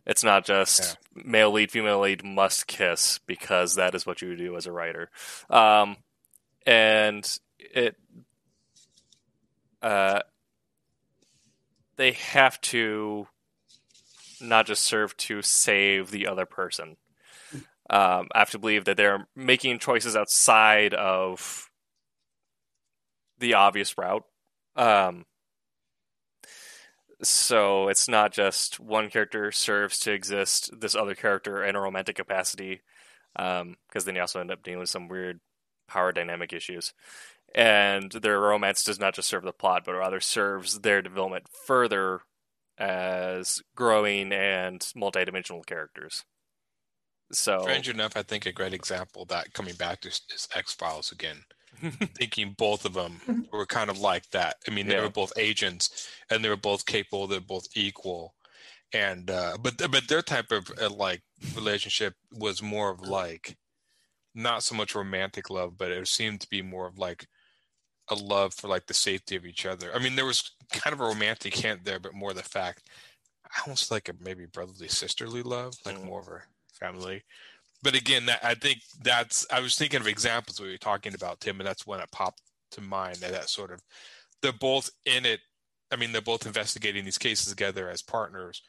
It's not just male lead, female lead must kiss because that is what you do as a writer, um, and it uh, they have to not just serve to save the other person. Um, I have to believe that they're making choices outside of the obvious route. Um, so it's not just one character serves to exist this other character in a romantic capacity, um, because then you also end up dealing with some weird power dynamic issues. And their romance does not just serve the plot, but rather serves their development further as growing and multidimensional characters. So Strange enough, I think a great example that coming back to is X Files again. Thinking both of them [laughs] were kind of like that. I mean, they Yeah. were both agents and they were both capable. They're both equal, and uh, but but their type of uh, like relationship was more of like not so much romantic love, but it seemed to be more of like a love for like the safety of each other. I mean, there was kind of a romantic hint there, but more the fact almost like a maybe brotherly sisterly love, like Mm. more of a family but again, that I think that's I was thinking of examples we were talking about Tim, and that's when it popped to mind that that sort of they're both in it. I mean, they're both investigating these cases together as partners,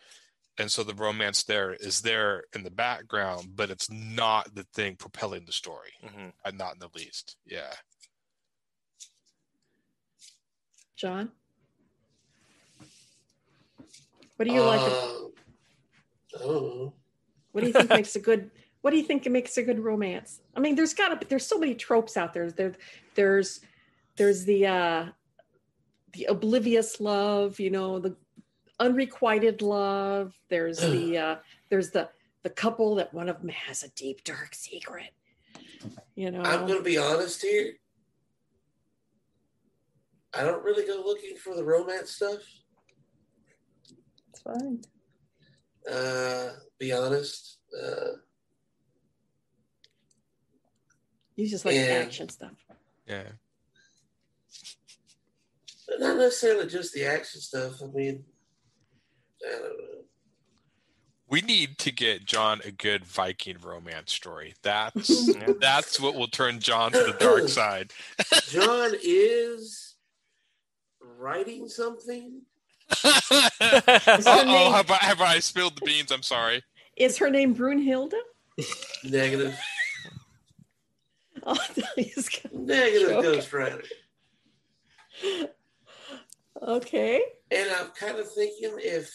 and so the romance there is there in the background, but it's not the thing propelling the story, Mhm. uh, not in the least. Yeah, John? What do you like? Uh, I don't know. What do you think makes a good what do you think makes a good romance? I mean, there's got to there's so many tropes out there. There, there's there's the uh, the oblivious love, you know, the unrequited love. There's the [sighs] uh, there's the the couple that one of them has a deep dark secret. You know, I'm going to be honest here. I don't really go looking for the romance stuff. It's fine. Uh, be honest. Uh, you just like and- action stuff. Yeah. but not necessarily just the action stuff. I mean, I don't know. We need to get John a good Viking romance story. That's [laughs] that's what will turn John to the dark [clears throat] side. [laughs] John is writing something. [laughs] oh, have I, have I spilled the beans? I'm sorry. Is her name Brunhilde? Negative. Oh, Negative Okay. Ghost Rider. okay. And I'm kind of thinking if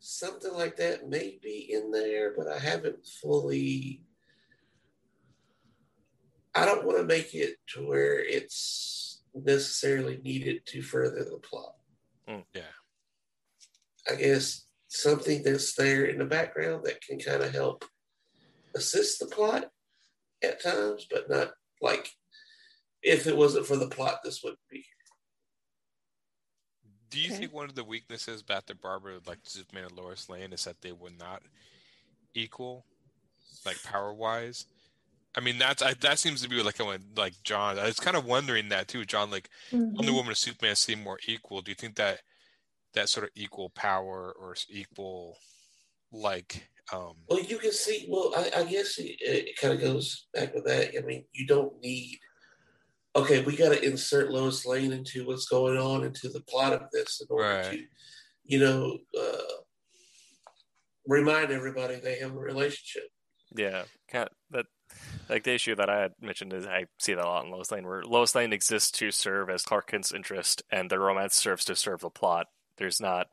something like that may be in there, but I haven't fully. I don't want to make it to where it's necessarily needed to further the plot. Mm, yeah. I guess something that's there in the background that can kind of help assist the plot at times, but not like if it wasn't for the plot, this wouldn't be. Do you Okay. think one of the weaknesses about the Barbara, like Superman and Lois Lane, is that they were not equal, like power wise? I mean, that's I, that seems to be like when like John. I was kind of wondering that too, John. Like Mhm. Wonder Woman and Superman seem more equal. Do you think that that sort of equal power or equal like um Well, you can see. Well, I, I guess it, it kind of goes back to that. I mean, you don't need. Okay, we got to insert Lois Lane into what's going on into the plot of this in order Right. to, you know, uh, remind everybody they have a relationship. Yeah, kind of, that like the issue that I had mentioned is I see that a lot in Lois Lane, where Lois Lane exists to serve as Clark Kent's interest, and the romance serves to serve the plot. There's not.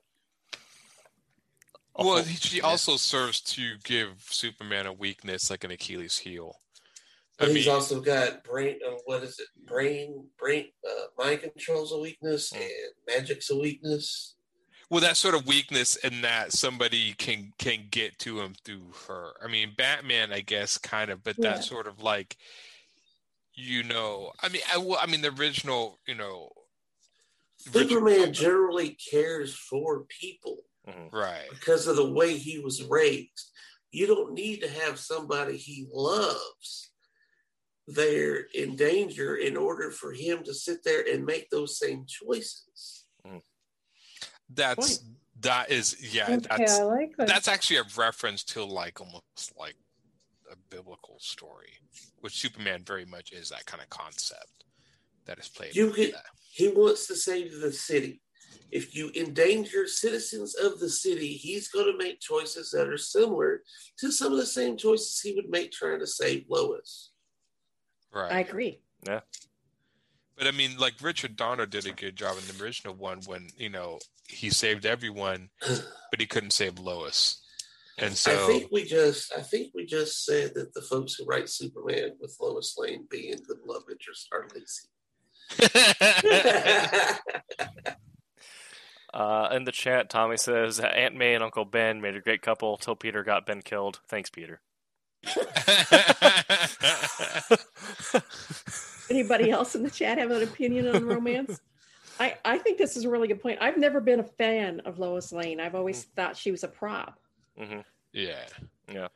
A well whole- she yeah. also serves to give Superman a weakness like an Achilles heel. I But he's mean, also got brain. Uh, what is it? Brain, brain, uh, mind control's a weakness, Mm. and magic's a weakness. well that sort of weakness and that somebody can can get to him through her. I mean, Batman, I guess, kind of, but Yeah. that sort of like, you know, I mean, I well, I mean, the original, you know, Richard- Superman generally cares for people. Mhm. right? because of the way he was raised. You don't need to have somebody he loves there in danger in order for him to sit there and make those same choices. That's that is yeah. Okay, That's I like that. that's actually a reference to like almost like a biblical story, which Superman very much is that kind of concept that is played. You with could- that. He wants to save the city. If you endanger citizens of the city, he's going to make choices that are similar to some of the same choices he would make trying to save Lois. right. I agree. Yeah. But I mean, like Richard Donner did a good job in the original one when you know he saved everyone, [sighs] but he couldn't save Lois, and so I so think we just I think we just said that the folks who write Superman with Lois Lane being the love interest are lazy. [laughs] [laughs] Uh, in the chat, Tommy says Aunt May and Uncle Ben made a great couple till Peter got Ben killed. Thanks, Peter. [laughs] Anybody else in the chat have an opinion on romance? I, I think this is a really good point. I've never been a fan of Lois Lane. I've always thought she was a prop. hmm yeah, Yeah.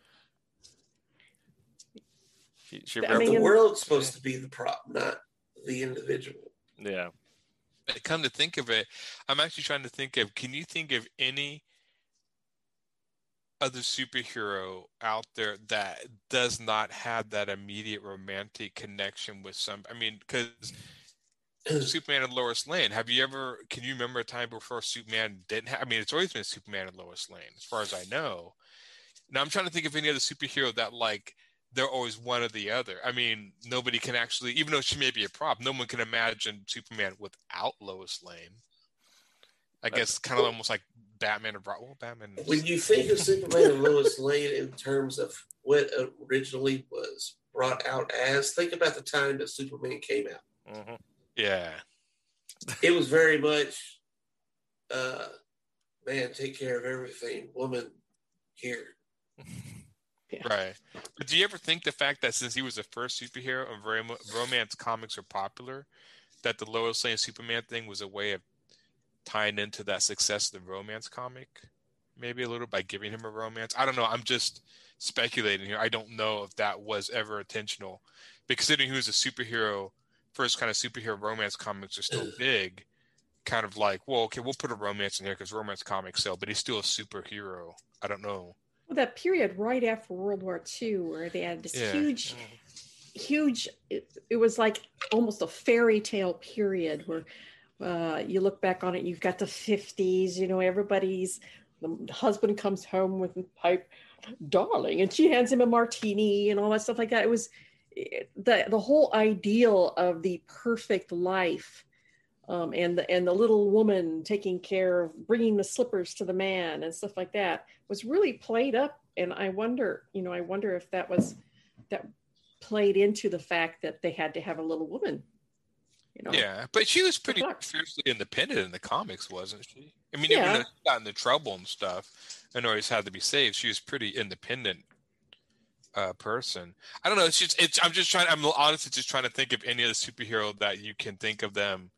She, she I mean, the world's supposed to be the prop, not the individual. yeah. Come to think of it, I'm actually trying to think of. Can you think of any other superhero out there that does not have that immediate romantic connection with some? I mean, because [clears throat] Superman and Lois Lane. Have you ever? Can you remember a time before Superman didn't have? I mean, it's always been Superman and Lois Lane, as far as I know. Now I'm trying to think of any other superhero that like they're always one or the other. I mean, nobody can actually, even though she may be a prop, no one can imagine Superman without Lois Lane. I guess kind of almost like Batman and well, Batman. When you think of Superman and Lois Lane in terms of what originally was brought out as, think about the time that Superman came out. hmm yeah, It was very much, uh, man, take care of everything, woman, here. [laughs] right. But do you ever think the fact that since he was the first superhero and rom- romance comics are popular, that the Lois Lane Superman thing was a way of tying into that success of the romance comic, maybe a little by giving him a romance? I don't know. I'm just speculating here. I don't know if that was ever intentional, but considering he was a superhero, first kind of superhero romance comics are still big. Kind of like, well, okay, we'll put a romance in here because romance comics sell, but he's still a superhero. I don't know. Well, that period right after World War II, where they had this Yeah. huge, huge, it, it was like almost a fairy tale period where uh, you look back on it, you've got the 50s, you know, everybody's, the husband comes home with a pipe, darling, and she hands him a martini and all that stuff like that. It was it- the, the whole ideal of the perfect life. Um, and the and the little woman taking care of bringing the slippers to the man and stuff like that was really played up and i wonder you know i wonder if that was that played into the fact that they had to have a little woman you know Yeah, but she was pretty fiercely independent in the comics, wasn't she? I mean, Yeah. even though she got into trouble and stuff, and always had to be saved, she was pretty independent uh, person. I don't know. It's just, it's. I'm just trying. I'm honestly just trying to think of any other superhero that you can think of them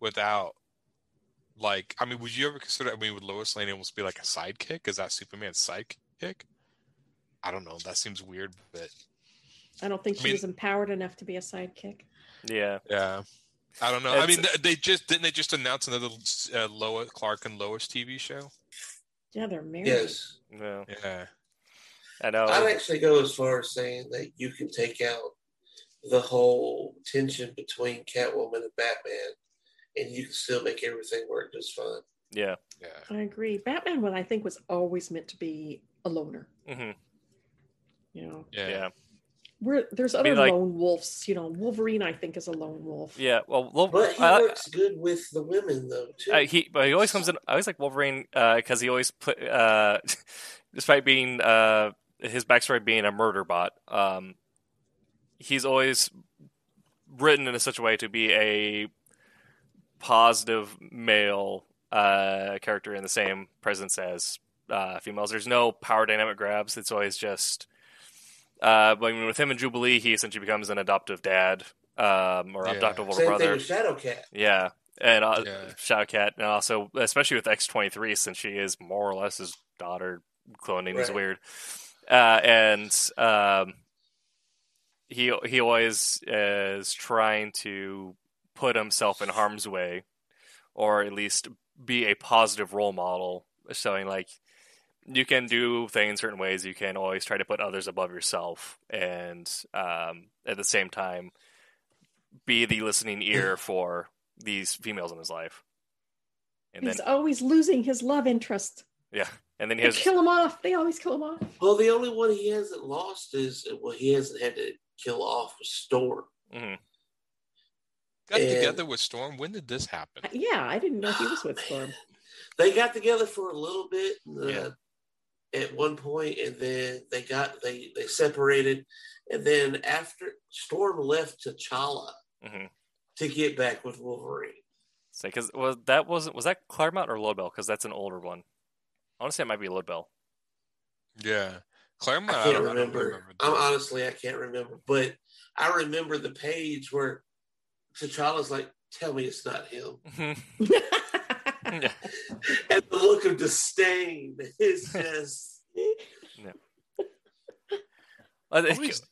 without. Like, I mean, would you ever consider? I mean, would Lois Lane almost be like a sidekick? Is that Superman's sidekick? I don't know. That seems weird, but i don't think I she mean- was empowered enough to be a sidekick Yeah. Yeah, I don't know. I mean, they just didn't they just announce another uh, Lois Clark and Lois TV show? yeah they're married Yes. Yeah. Yeah, I know. I'd actually go as far as saying that you can take out the whole tension between Catwoman and Batman, and you can still make everything work just fine. Yeah. yeah, i agree batman what i think was always meant to be a loner hmm you know yeah. Yeah. We're, there's mean, other like- lone wolves you know wolverine i think is a lone wolf Yeah. Well, Wolf- But he I- works good with the women, though, too. Uh, he, but he always comes in. I always like Wolverine because he always put, uh, [laughs] despite being uh, his backstory being a murder bot, um, he's always written in such a way to be a positive male uh, character in the same presence as uh, females. There's no power dynamic grabs. It's always just. Uh, but I mean, with him and Jubilee, he essentially becomes an adoptive dad um, or Yeah. adoptive older Same brother. thing with Shadowcat. Yeah, and uh, Yeah. Shadowcat, and also especially with X twenty three, since she is more or less his daughter. Cloning is weird, uh, and um, he he always is trying to put himself in harm's way, or at least be a positive role model, showing like you can do things certain ways. You can always try to put others above yourself, and um, at the same time, be the listening ear [laughs] for these females in his life. And then, he's always losing his love interest yeah, and then he they has, kill him off they always kill him off Well, the only one he hasn't lost is, well, he hasn't had to kill off was Storm. mhm. Got And- together with Storm. When did this happen? yeah i didn't know he was with [sighs] storm They got together for a little bit uh, Yeah. at one point, and then they got they they separated, and then after Storm left T'Challa Mhm. to get back with Wolverine. Say, because was that wasn't was that Claremont or Lobdell? Because that's an older one. Honestly, it might be Lobdell. Yeah, Claremont. I I can't don't, I don't remember. remember I'm honestly I can't remember, but I remember the page where T'Challa's like, "Tell me it's not him," [laughs] yeah. [laughs] and the look of disdain is [laughs] just. I think Always-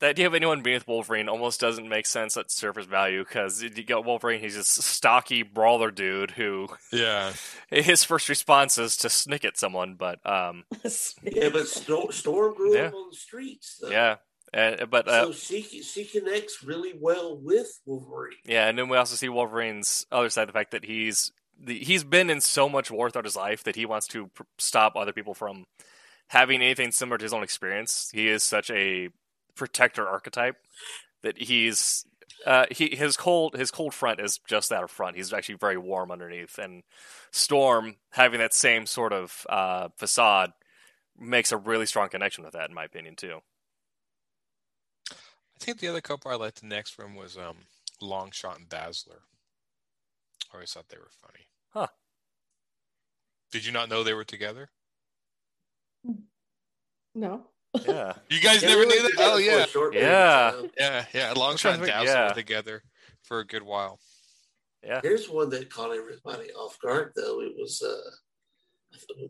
the idea of anyone being with Wolverine almost doesn't make sense at surface value because you got Wolverine, he's this stocky brawler dude who Yeah, his first response is to snick at someone, but um, Yeah, but Storm, Storm grew Yeah. up on the streets, though. yeah, uh, but uh, so she she connects really well with Wolverine. Yeah, and then we also see Wolverine's other side, the fact that he's the, he's been in so much war throughout his life that he wants to pr- stop other people from having anything similar to his own experience. He is such a protector archetype that he's uh, he his cold his cold front is just that of front. He's actually very warm underneath, and Storm having that same sort of uh, facade makes a really strong connection with that, in my opinion, too. I think the other couple I liked the next one was um, Longshot and Dazzler. I always thought they were funny. Huh. Did you not know they were together? No. Yeah, [laughs] You guys Yeah, never knew that? Oh for yeah, Yeah. yeah, yeah. Longshot and think- Dazzler yeah. were together for a good while. yeah. Here's one that caught everybody off guard, though. It was uh,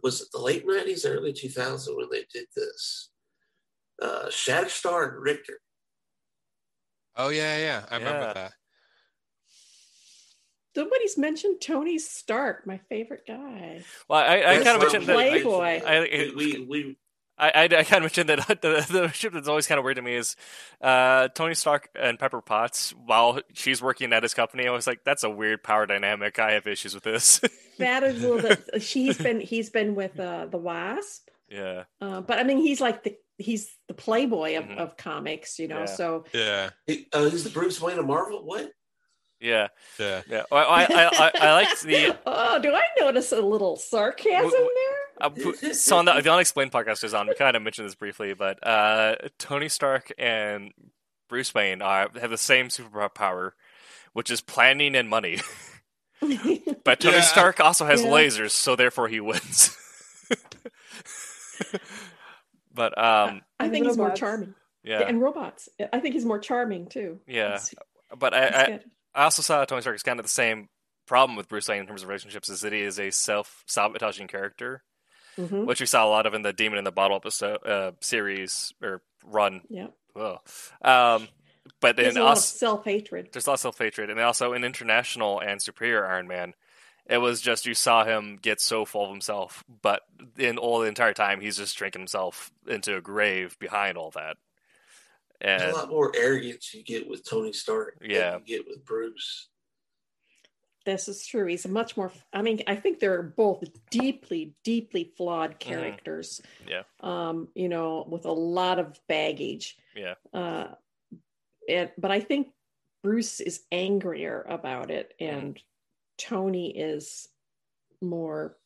was it the late '90s, early 2000s when they did this? Uh, Shatterstar and Rictor. Oh yeah, yeah. I Yeah. remember that. Somebody's mentioned Tony Stark, my favorite guy. Well, I, I kind of mentioned we- that. Playboy. I, we, we, we I, I, I kind of mentioned that [laughs] the, the ship that's always kind of weird to me is uh, Tony Stark and Pepper Potts. While she's working at his company, I was like, "That's a weird power dynamic. I have issues with this." [laughs] That is a little bit. She's been he's been with uh, the Wasp, yeah, uh, but I mean he's like the he's the playboy of, Mhm. of comics, you know. Yeah. So Yeah, he, uh, he's the Bruce Wayne of Marvel. What? yeah, yeah. yeah. Well, I, I, I, I liked the [laughs] oh, do I notice a little sarcasm W- there? Uh, so on the, the Unexplained podcast is on. We kind of mentioned this briefly, but uh, Tony Stark and Bruce Wayne are, have the same superpower, which is planning and money. [laughs] But Tony Yeah. Stark also has Yeah. lasers, so therefore he wins. [laughs] but um, [laughs] I And think he's more charming. yeah, And robots. I think he's more charming too. yeah. That's- But I, I. I also saw Tony Stark is kind of the same problem with Bruce Wayne in terms of relationships, is that he is a self-sabotaging character, Mhm. which we saw a lot of in the Demon in the Bottle episode uh, series or run. Yeah. Ugh. Um, but There's then a lot of also self hatred. there's a lot of self hatred, and also in International and Superior Iron Man, it was just you saw him get so full of himself, but in all the entire time he's just drinking himself into a grave behind all that. There's a lot more arrogance you get with Tony Stark Yeah. than you get with Bruce. This is true. He's a much more. I mean, I think they're both deeply, deeply flawed characters. Mm-hmm. Yeah. Um, you know, with a lot of baggage. Yeah. Uh, and but I think Bruce is angrier about it, Mm-hmm. and Tony is more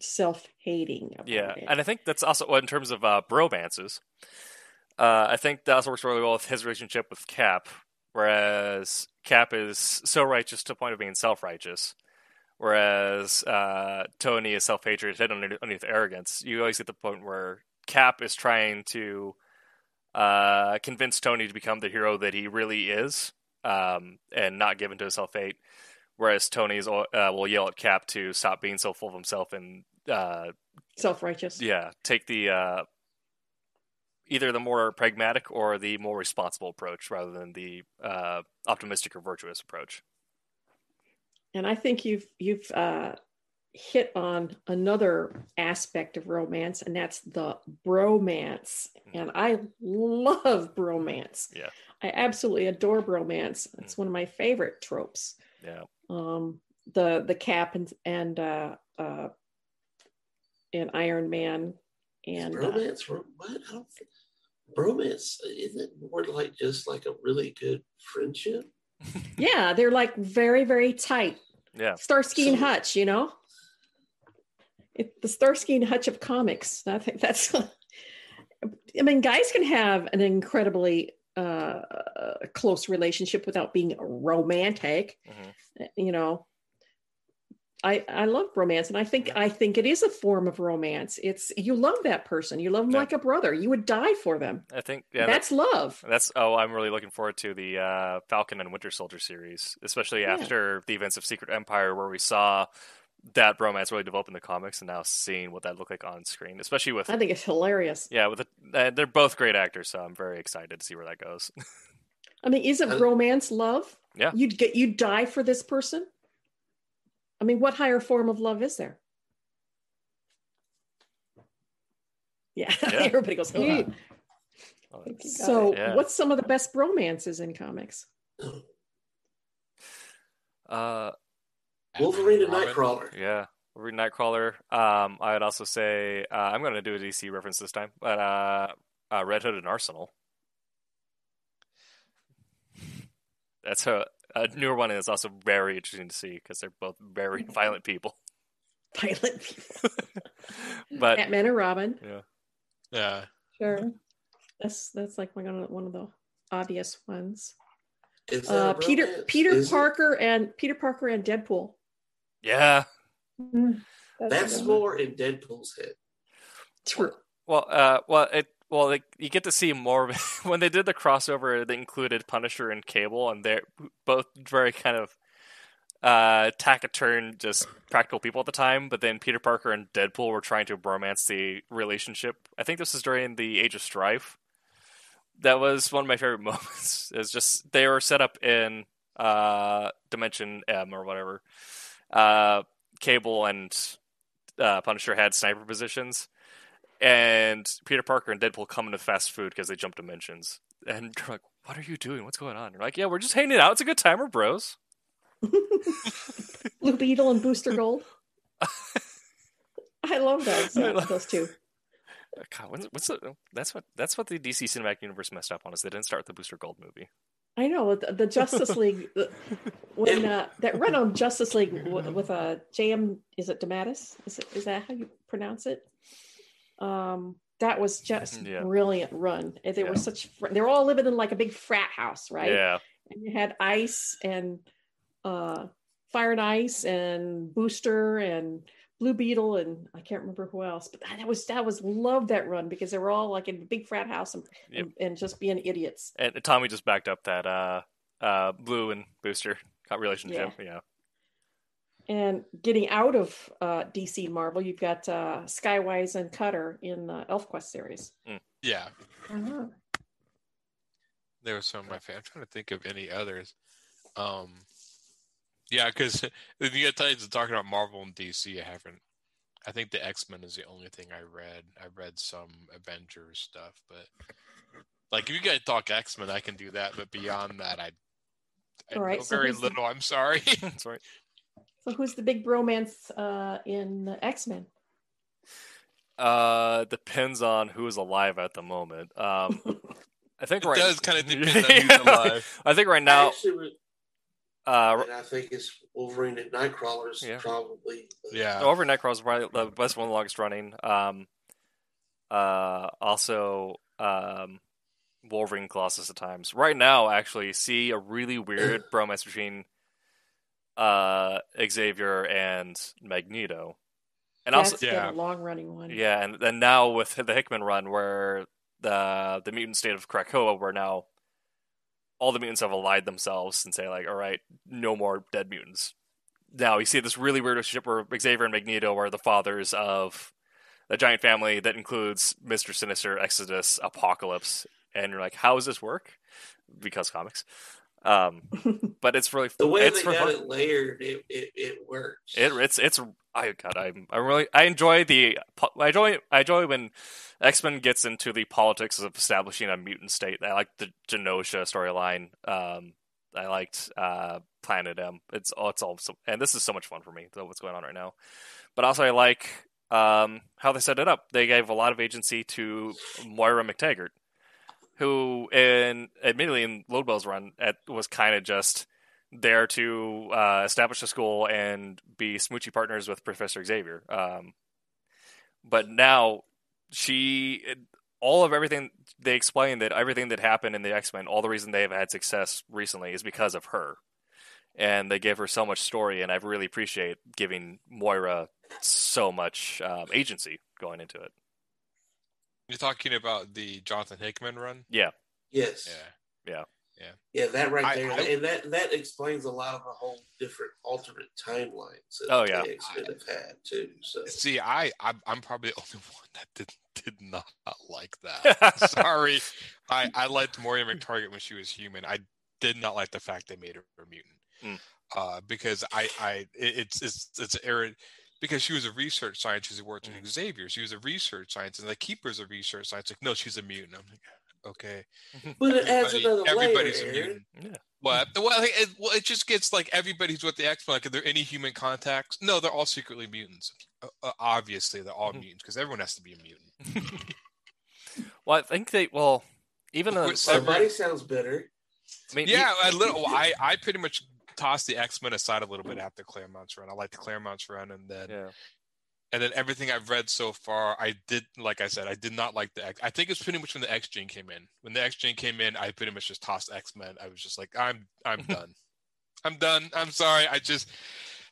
self-hating yeah, it. and I think that's also well, in terms of uh, bromances. Uh, I think that also works really well with his relationship with Cap, whereas Cap is so righteous to the point of being self-righteous, whereas uh, Tony is self-hatred hidden underneath, underneath arrogance. You always get the point where Cap is trying to uh, convince Tony to become the hero that he really is, um, and not give in to his self-hate. Whereas Tony's uh, will yell at Cap to stop being so full of himself and uh, self-righteous. yeah, take the uh, either the more pragmatic or the more responsible approach rather than the uh, optimistic or virtuous approach. And I think you've you've uh, hit on another aspect of romance, and that's the bromance. And I love bromance. Yeah. I absolutely adore bromance. It's one of my favorite tropes. Yeah, Um, the the cap and and uh, uh, and Iron Man and uh, Bromance, ro- what? I don't bromance isn't it more like just like a really good friendship? [laughs] yeah, they're like very very tight. yeah, Starsky and Hutch, you know? It, the Starsky and Hutch of comics. I think that's, [laughs] I mean, guys can have an incredibly uh, close relationship without being romantic, Mhm. you know. I, I love romance and I think I think it is a form of romance. It's you love that person. You love them Yeah. like a brother. You would die for them. I think yeah, That's love. That's oh, I'm really looking forward to the uh, Falcon and Winter Soldier series, especially Yeah. after the events of Secret Empire, where we saw that bromance really develop in the comics, and now seeing what that looked like on screen, especially with I think it's hilarious. yeah, with the, uh, they're both great actors, so I'm very excited to see where that goes. [laughs] I mean, isn't Uh, romance love? Yeah. You'd get you'd die for this person. I mean, what higher form of love is there? Yeah, [laughs] Yeah. everybody goes. Yeah. "Ugh." Oh, think you got So. Yeah. what's some of the best romances in comics? uh, Wolverine and Robin. Nightcrawler. Yeah, Wolverine Nightcrawler. Um, I'd also say uh, I'm going to do a DC reference this time, but uh, uh, Red Hood and Arsenal. that's a, a newer one, and it's also very interesting to see because they're both very [laughs] violent people. Violent people. [laughs] But Batman and Robin. Yeah. Yeah. Sure. That's that's like one of the, one of the obvious ones. Is Uh, Peter? Peter Is it? Parker and Peter Parker and Deadpool. Yeah, Mm, That's a more in Deadpool's head. True. Well, uh, well, it well, like you get to see more of it. [laughs] when they did the crossover. They included Punisher and Cable, and they're both very kind of uh, taciturn, just practical people at the time. But then Peter Parker and Deadpool were trying to romance the relationship. I think this is during the Age of Strife. That was one of my favorite [laughs] moments. Is just they were set up in uh, Dimension M or whatever. Uh, Cable and uh, Punisher had sniper positions and Peter Parker and Deadpool come into fast food because they jump dimensions. And they're like, "What are you doing? What's going on?" They're like, "Yeah, we're just hanging out. It's a good time, we're bros." [laughs] Blue Beetle and Booster Gold. [laughs] I love those, I love- those two. God, when's, what's the, that's what that's what the DC Cinematic Universe messed up on is they didn't start with the Booster Gold movie. I know the, the Justice [laughs] League when uh, that run on Justice League with, with a JM is it DeMatteis? Is it is that how you pronounce it? Um, that was just Yeah. brilliant run. They Yeah. were such fr- they were all living in like a big frat house, right? Yeah, And you had Ice and uh, Fire and Ice and Booster and Blue Beetle and I can't remember who else, but that was that was love that run because they were all like in a big frat house and, Yep. and, and just being idiots. and Tommy just backed up that uh, uh, Blue and Booster got relationship. Yeah, And getting out of uh, DC and Marvel, you've got uh, Skywise and Cutter in the ElfQuest series. Yeah. Uh-huh. There was some of my fan. I'm trying to think of any others. Um, yeah, because the New York Times is talking about Marvel and DC. I haven't. I think the X Men is the only thing I read. I read some Avengers stuff, but like if you guys talk X Men, I can do that. But beyond that, I, I All right, know so very who's the- little. I'm sorry. [laughs] that's right. So who's the big bromance uh, in X Men? Uh, depends on who is alive at the moment. Um, [laughs] I think It right does kinda [laughs] depend on who's alive. I think right I now, actually, would- uh, and I think it's Wolverine and Nightcrawlers Yeah. probably. yeah. Over Nightcrawler is probably the best one, the longest running. Um, uh, also, um, Wolverine Colossus at times. Right now, actually, see a really weird [clears throat] bromance between uh Xavier and Magneto, and That's also yeah. a long running one. yeah, and then now with the Hickman run, where the the mutant state of Krakoa, where now all the mutants have allied themselves and say like, all right, no more dead mutants. Now you see this really weird relationship where Xavier and Magneto are the fathers of a giant family that includes Mister Sinister, Exodus, Apocalypse, and you're like, how does this work? Because comics. Um, [laughs] but it's really The way it's they got fun. it layered, it, it, it works. It, it's it's I God I'm I really I enjoy the I enjoy I enjoy when X Men gets into the politics of establishing a mutant state. I like the Genosha storyline. Um, I liked uh, Planet M. It's all it's all so, and this is so much fun for me. What's going on right now? But also I like um, how they set it up. They gave a lot of agency to Moira McTaggart, who in admittedly in Lobdell's run at, was kind of just there to uh, establish a school and be smoochy partners with Professor Xavier. Um, but now she, all of everything they explained that everything that happened in the X Men, all the reason they have had success recently is because of her, and they gave her so much story, and I really appreciate giving Moira so much um, agency going into it. You're talking about the Jonathan Hickman run. Yeah, Yes. Yeah. Yeah, that right I- there, I- and that that explains a lot of the whole different alternate timelines that Oh, yeah. the X-Men have had too. So See, I I'm, I'm probably the only [laughs] one that did did not like that. [laughs] Sorry, I I liked Moira McTaggart when she was human. I did not like the fact they made her a mutant, Mm. uh, because I I it's it's it's error because she was a research scientist who worked Mm. with Xavier. She was a research scientist, and the keeper's a research scientist. Like, no, she's a mutant. I'm like, okay, [laughs] but it adds Everybody- another layer. everybody's a Aaron. mutant. yeah. What? Well, it, well, it just gets like everybody's with the X Men. Like, are there any human contacts? No, they're all secretly mutants. Uh, uh, obviously, they're all Mhm. mutants because everyone has to be a mutant. [laughs] well, I think they well even Of though course, Somebody sounds bitter. I mean, Yeah, a little. [laughs] I I pretty much tossed the X Men aside a little bit after Claremont's run. I like the Claremont's run, and then yeah. And then everything I've read so far, I did like I said, I did not like the X. I think it's pretty much when the X Gene came in. When the X Gene came in, I pretty much just tossed X Men. I was just like, I'm I'm mm-hmm. done. I'm done. I'm sorry. I just,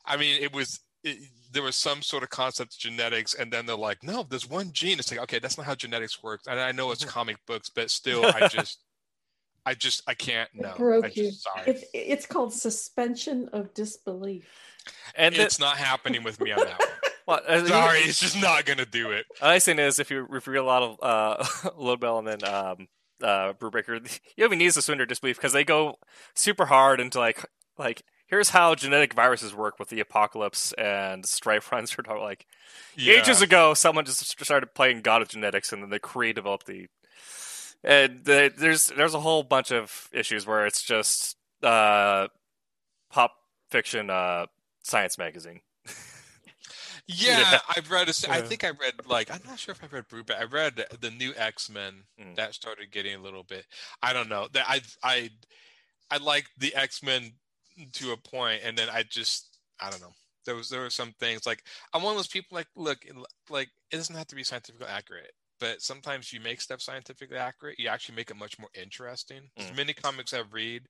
I mean, it was. It, there was some sort of concept of genetics, and then they're like, "No, there's one gene." It's like, okay, that's not how genetics works. And I know it's mm-hmm. comic books, but still, I [laughs] just, I just, I can't. It No, broke I just, you. sorry. It's it's called suspension of disbelief. And the, it's not happening with me on that one. Well, uh, Sorry, it's just not gonna do it. The nice thing is, if you if you read a lot of uh, [laughs] Lobdell and then um, uh, Brubaker, [laughs] you even need to suspend your disbelief because they go super hard into like like here's how genetic viruses work with the apocalypse and strife [laughs] runs. Are like ages ago, someone just started playing God of Genetics, and then they created developed the. And the, there's there's a whole bunch of issues where it's just uh, pop fiction uh, science magazine. [laughs] Yeah, Yeah. I've read. A, I think I read like I'm not sure if I read Brubaker. I read the new X Men Mm. that started getting a little bit. I don't know. That I I I like the X Men to a point, and then I just I don't know. There was there were some things like I'm one of those people like look like it doesn't have to be scientifically accurate, but sometimes you make stuff scientifically accurate. You actually make it much more interesting. Mm. many comics I've read.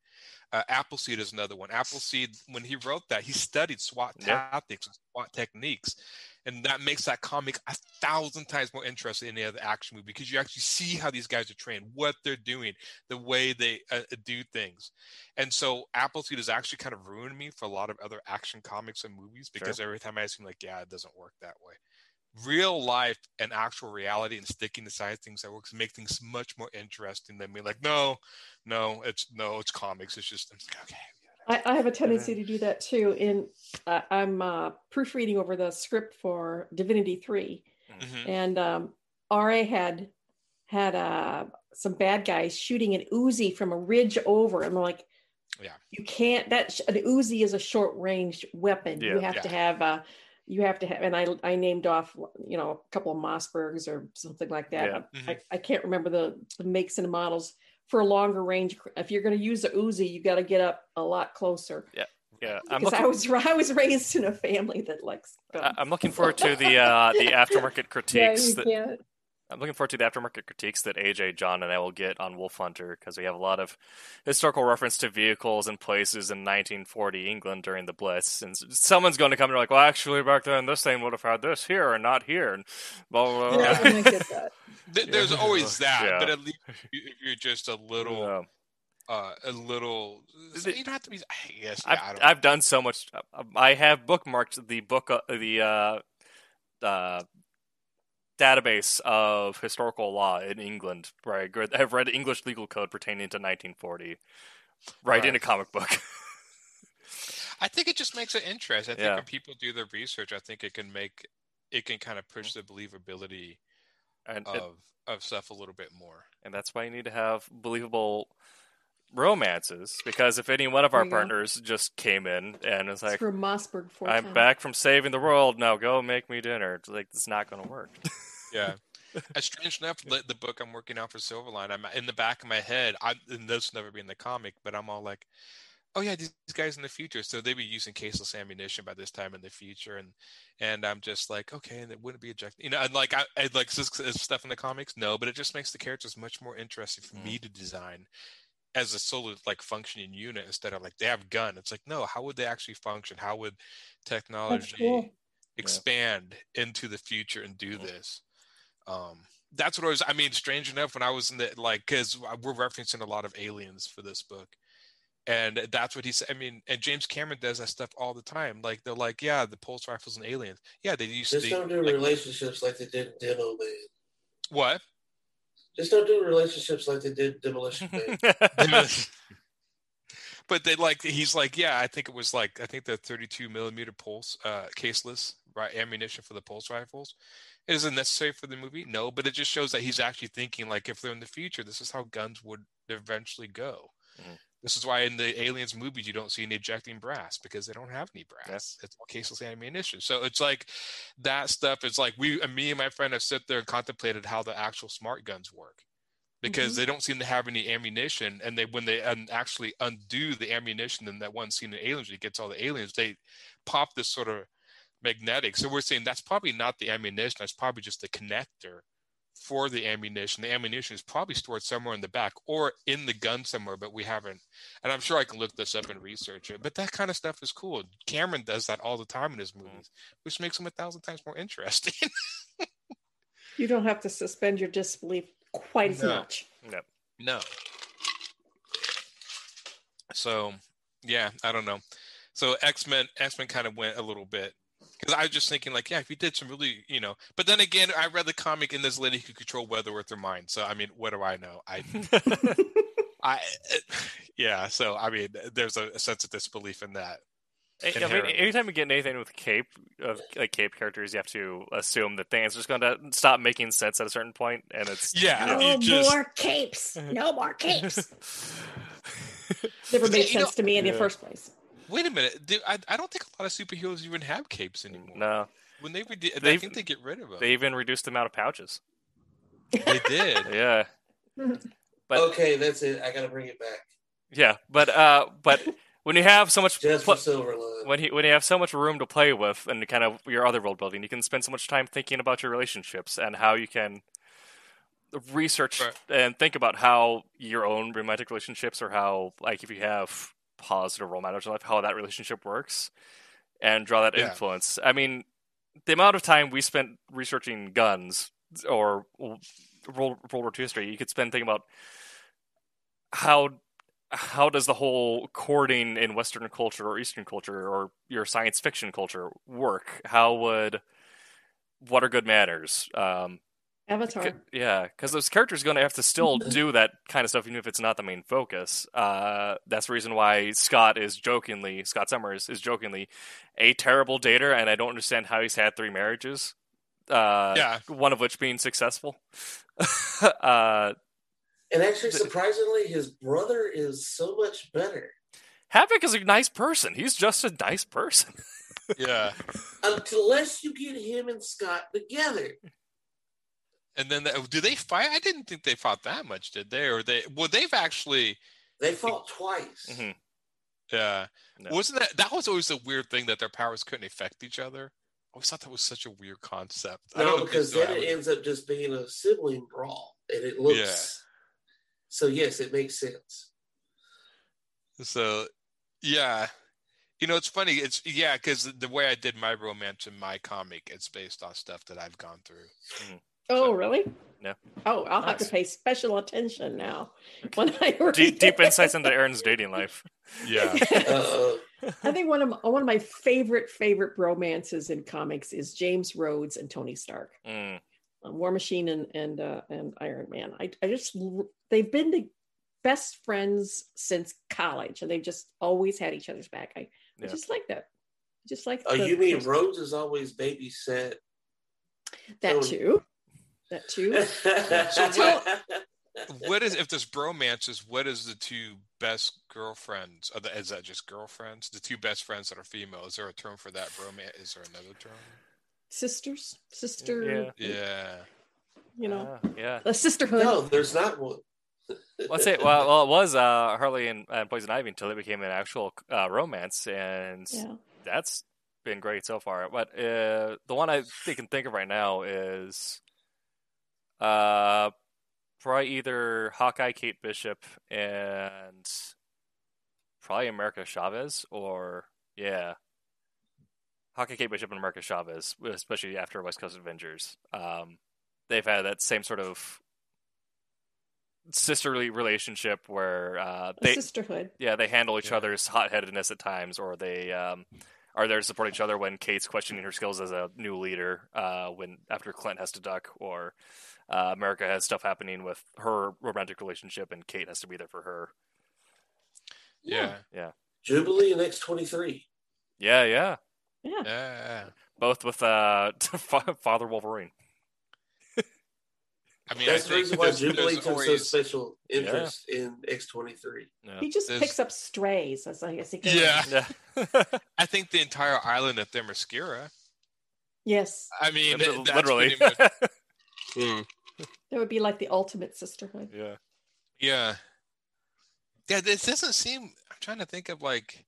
Uh, Appleseed is another one. Appleseed, when he wrote that, he studied SWAT Yeah. tactics and SWAT techniques, and that makes that comic a thousand times more interesting than any other action movie because you actually see how these guys are trained, what they're doing, the way they uh, do things. And so Appleseed has actually kind of ruined me for a lot of other action comics and movies because every time I seem like, yeah, it doesn't work that way. Real life and actual reality and sticking to science things that works make things much more interesting than being like, no, no, it's no, it's comics. It's just okay. I, I have a tendency to do that too. In uh, I'm uh, proofreading over the script for Divinity Three, Mhm. and um, Ra had had uh, some bad guys shooting an Uzi from a ridge over. And I'm like, Yeah. you can't. That sh- an Uzi is a short range weapon. you Yeah. have to Yeah. have uh, you have to have. And I I named off you know a couple of Mossbergs or something like that. Yeah. Mhm. I, I can't remember the, the makes and models for a longer range. If you're going to use a Uzi, you got to get up a lot closer. Yeah, [laughs] I'm Because looking, I was I was raised in a family that likes. Guns. I'm looking forward to the uh, the aftermarket [laughs] critiques. you that. I'm looking forward to the aftermarket critiques that AJ, John, and I will get on Wolf Hunter because we have a lot of historical reference to vehicles and places in 1940 England during the Blitz, and someone's going to come and be like, "Well, actually, back then this thing would have had this here and not here," and blah blah. blah. Yeah, I get that. [laughs] There's Yeah. always that, Yeah. but at least if you're just a little, Yeah. uh, a little, Is it- you don't have to be. Yes, guess. I've, Yeah, I don't. I've done so much. I have bookmarked the book, uh, the uh, uh, database of historical law in England, right? I've read English legal code pertaining to 1940, right, in a comic book. [laughs] I think it just makes it interesting. I think Yeah. when people do their research, I think it can make it can kind of push mm-hmm. the believability and it- of of stuff a little bit more. and that's why you need to have believable romances. Because if any one of our you go. partners just came in and was It's like, for Mossberg four "I'm times. back from saving the world, now go make me dinner," it's like it's not going to work. [laughs] Yeah. [laughs] As strange enough, the, the book I'm working on for Silverline, I'm in the back of my head. I and this will never be in the comic, but I'm all like, "Oh yeah, these, these guys in the future, so they'd be using caseless ammunition by this time in the future." And and I'm just like, okay, and it wouldn't be ejected, you know. And like, I, I like is, is stuff in the comics, no, but it just makes the characters much more interesting for mm. me to design as a solo like functioning unit instead of like they have gun. It's like, no, how would they actually function? How would technology cool. expand into the future and do this? um that's what I was i mean strange enough when i was in the like because we're referencing a lot of aliens for this book and that's what he said i mean and james cameron does that stuff all the time like they're like yeah the pulse rifles and aliens yeah they used Just to don't do like, relationships like they did in Demo Man. what Just don't do relationships like they did Demolition [laughs] Man. [laughs] but they like he's like yeah i think it was like i think the 32 millimeter pulse uh caseless right ammunition for the pulse rifles it isn't necessary for the movie no but it just shows that he's actually thinking like if they're in the future this is how guns would eventually go Mhm. This is why in the aliens movies you don't see any ejecting brass because they don't have any brass it's all caseless ammunition so it's like that stuff is like we me and my friend have sit there and contemplated how the actual smart guns work because Mhm. they don't seem to have any ammunition. And they when they un- actually undo the ammunition in that one scene in Aliens, he gets all the aliens, they pop this sort of magnetic. So we're saying that's probably not the ammunition. That's probably just the connector for the ammunition. The ammunition is probably stored somewhere in the back or in the gun somewhere, but we haven't. And I'm sure I can look this up and research it. But that kind of stuff is cool. Cameron does that all the time in his mm-hmm. movies, which makes them a thousand times more interesting. [laughs] You don't have to suspend your disbelief quite as No. much. No. No. So, yeah, I don't know. So X Men, X Men kind of went a little bit because I was just thinking like, yeah, if you did some really, you know. But then again, I read the comic and this lady could control weather with her mind. So I mean, what do I know? I, [laughs] I, [laughs] yeah. So I mean, there's a, a sense of disbelief in that. Eh, I mean, anytime you get anything with cape of like cape characters, you have to assume that things are just going to stop making sense at a certain point, and it's Yeah, No you just- more capes. No more capes. [laughs] Never made You know- sense to me in Yeah. the first place. Wait a minute. Do- I, I don't think a lot of superheroes even have capes anymore. no. When they, re- I They- think they get rid of them. They even reduced the amount of pouches. they did. [laughs] Yeah, But- okay, that's it. I gotta bring it back. yeah, but uh, but when you have so much Just pl- for when you when you have so much room to play with and kind of your other world building, you can spend so much time thinking about your relationships and how you can research Right. and think about how your own romantic relationships or how like if you have positive role models in life, how that relationship works and draw that Yeah. influence. I mean, the amount of time we spent researching guns or World, World War II history, you could spend thinking about how how does the whole courting in Western culture or Eastern culture or your science fiction culture work? How would what are good manners? Um, Avatar. c- yeah, because those characters are going to have to still [laughs] do that kind of stuff, even if it's not the main focus. Uh, that's the reason why Scott is jokingly, Scott Summers is jokingly a terrible dater, and I don't understand how he's had three marriages. Uh, Yeah. one of which being successful. [laughs] uh, and actually, surprisingly, his brother is so much better. Havoc is a nice person. He's just a nice person. [laughs] Yeah. Unless you get him and Scott together. And then, the, do they fight? I didn't think they fought that much, did they? Or they? Well, they've actually. They fought twice. Mhm. Yeah. No. Wasn't that? That was always a weird thing that their powers couldn't affect each other. I always thought that was such a weird concept. No, know if they because then it ends up just being a sibling brawl, and it looks. So yes, it makes sense. So, yeah. You know, it's funny. It's yeah, because the way I did my romance in my comic, it's based on stuff that I've gone through. Oh, really? Yeah. Oh, I'll have to pay special attention now when I [laughs] read deep, deep insights into Aaron's dating life. [laughs] Yeah. [laughs] Uh, I think one of my, one of my favorite favorite romances in comics is James Rhodes and Tony Stark, Mm, uh, War Machine and and uh, and Iron Man. I I just they've been the best friends since college, and they've just always had each other's back. I, I just like that. I Just like oh, the- you mean Rhodes is always babysat? that too. That too. [laughs] So what- what is if there's bromances? What is the two best girlfriends? Are the, is that just girlfriends? The two best friends that are female. Is there a term for that? Bromance? Is there another term? Sisters, sister. Yeah. Yeah. You know, ah, yeah. a sisterhood. no, there's not one. [laughs] Let's say, well, well, it was uh, Harley and, and Poison Ivy until it became an actual uh, romance, and Yeah. that's been great so far. But uh, the one I think can think of right now is uh, probably either Hawkeye, Kate Bishop, and probably America Chavez, or yeah, Hawkeye, Kate Bishop, and America Chavez, especially after West Coast Avengers. Um, they've had that same sort of sisterly relationship where uh, they sisterhood. yeah, they handle each Yeah. other's hotheadedness at times, or they um, are there to support each other when Kate's questioning her skills as a new leader, uh, when after Clint has to duck, or uh, America has stuff happening with her romantic relationship, and Kate has to be there for her. Yeah. Yeah. Jubilee and X twenty three. Yeah, yeah, Yeah. Yeah. both with uh, [laughs] Father Wolverine. I mean, That's I the reason why Jubilee there's took so special interest in X twenty three. He just There's- picks up strays as I guess he goes. Yeah. yeah. [laughs] I think the entire island of Themyscira. Yes. I mean, literally. pretty [laughs] much- That would be like the ultimate sisterhood. Yeah. Yeah. Yeah, this doesn't seem. I'm trying to think of like.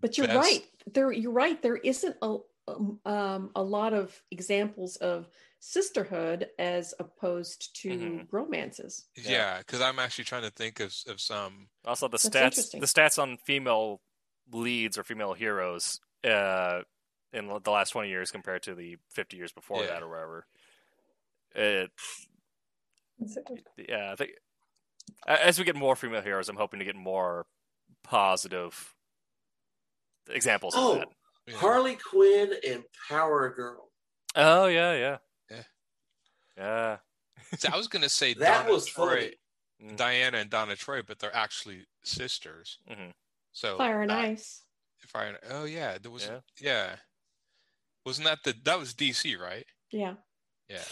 But you're Best- right. There, you're right. There isn't a um, um, a lot of examples of sisterhood as opposed to Mhm. romances. Yeah. Yeah, because I'm actually trying to think of of some. Also, the That's stats the stats on female leads or female heroes uh, in the last twenty years compared to the fifty years before Yeah. that or whatever. It It's- yeah, I think as we get more female heroes, I'm hoping to get more positive examples Oh, of that. you Harley Quinn and Power Girl. Oh yeah, yeah, Yeah. yeah. See, I was gonna say [laughs] That Donna was Troy, funny. Mm. Diana and Donna Troy, but they're actually sisters. Mhm. So Fire and that- Ice. Fire and oh yeah, there was Yeah. yeah. Wasn't that the that was DC right? Yeah. Yeah.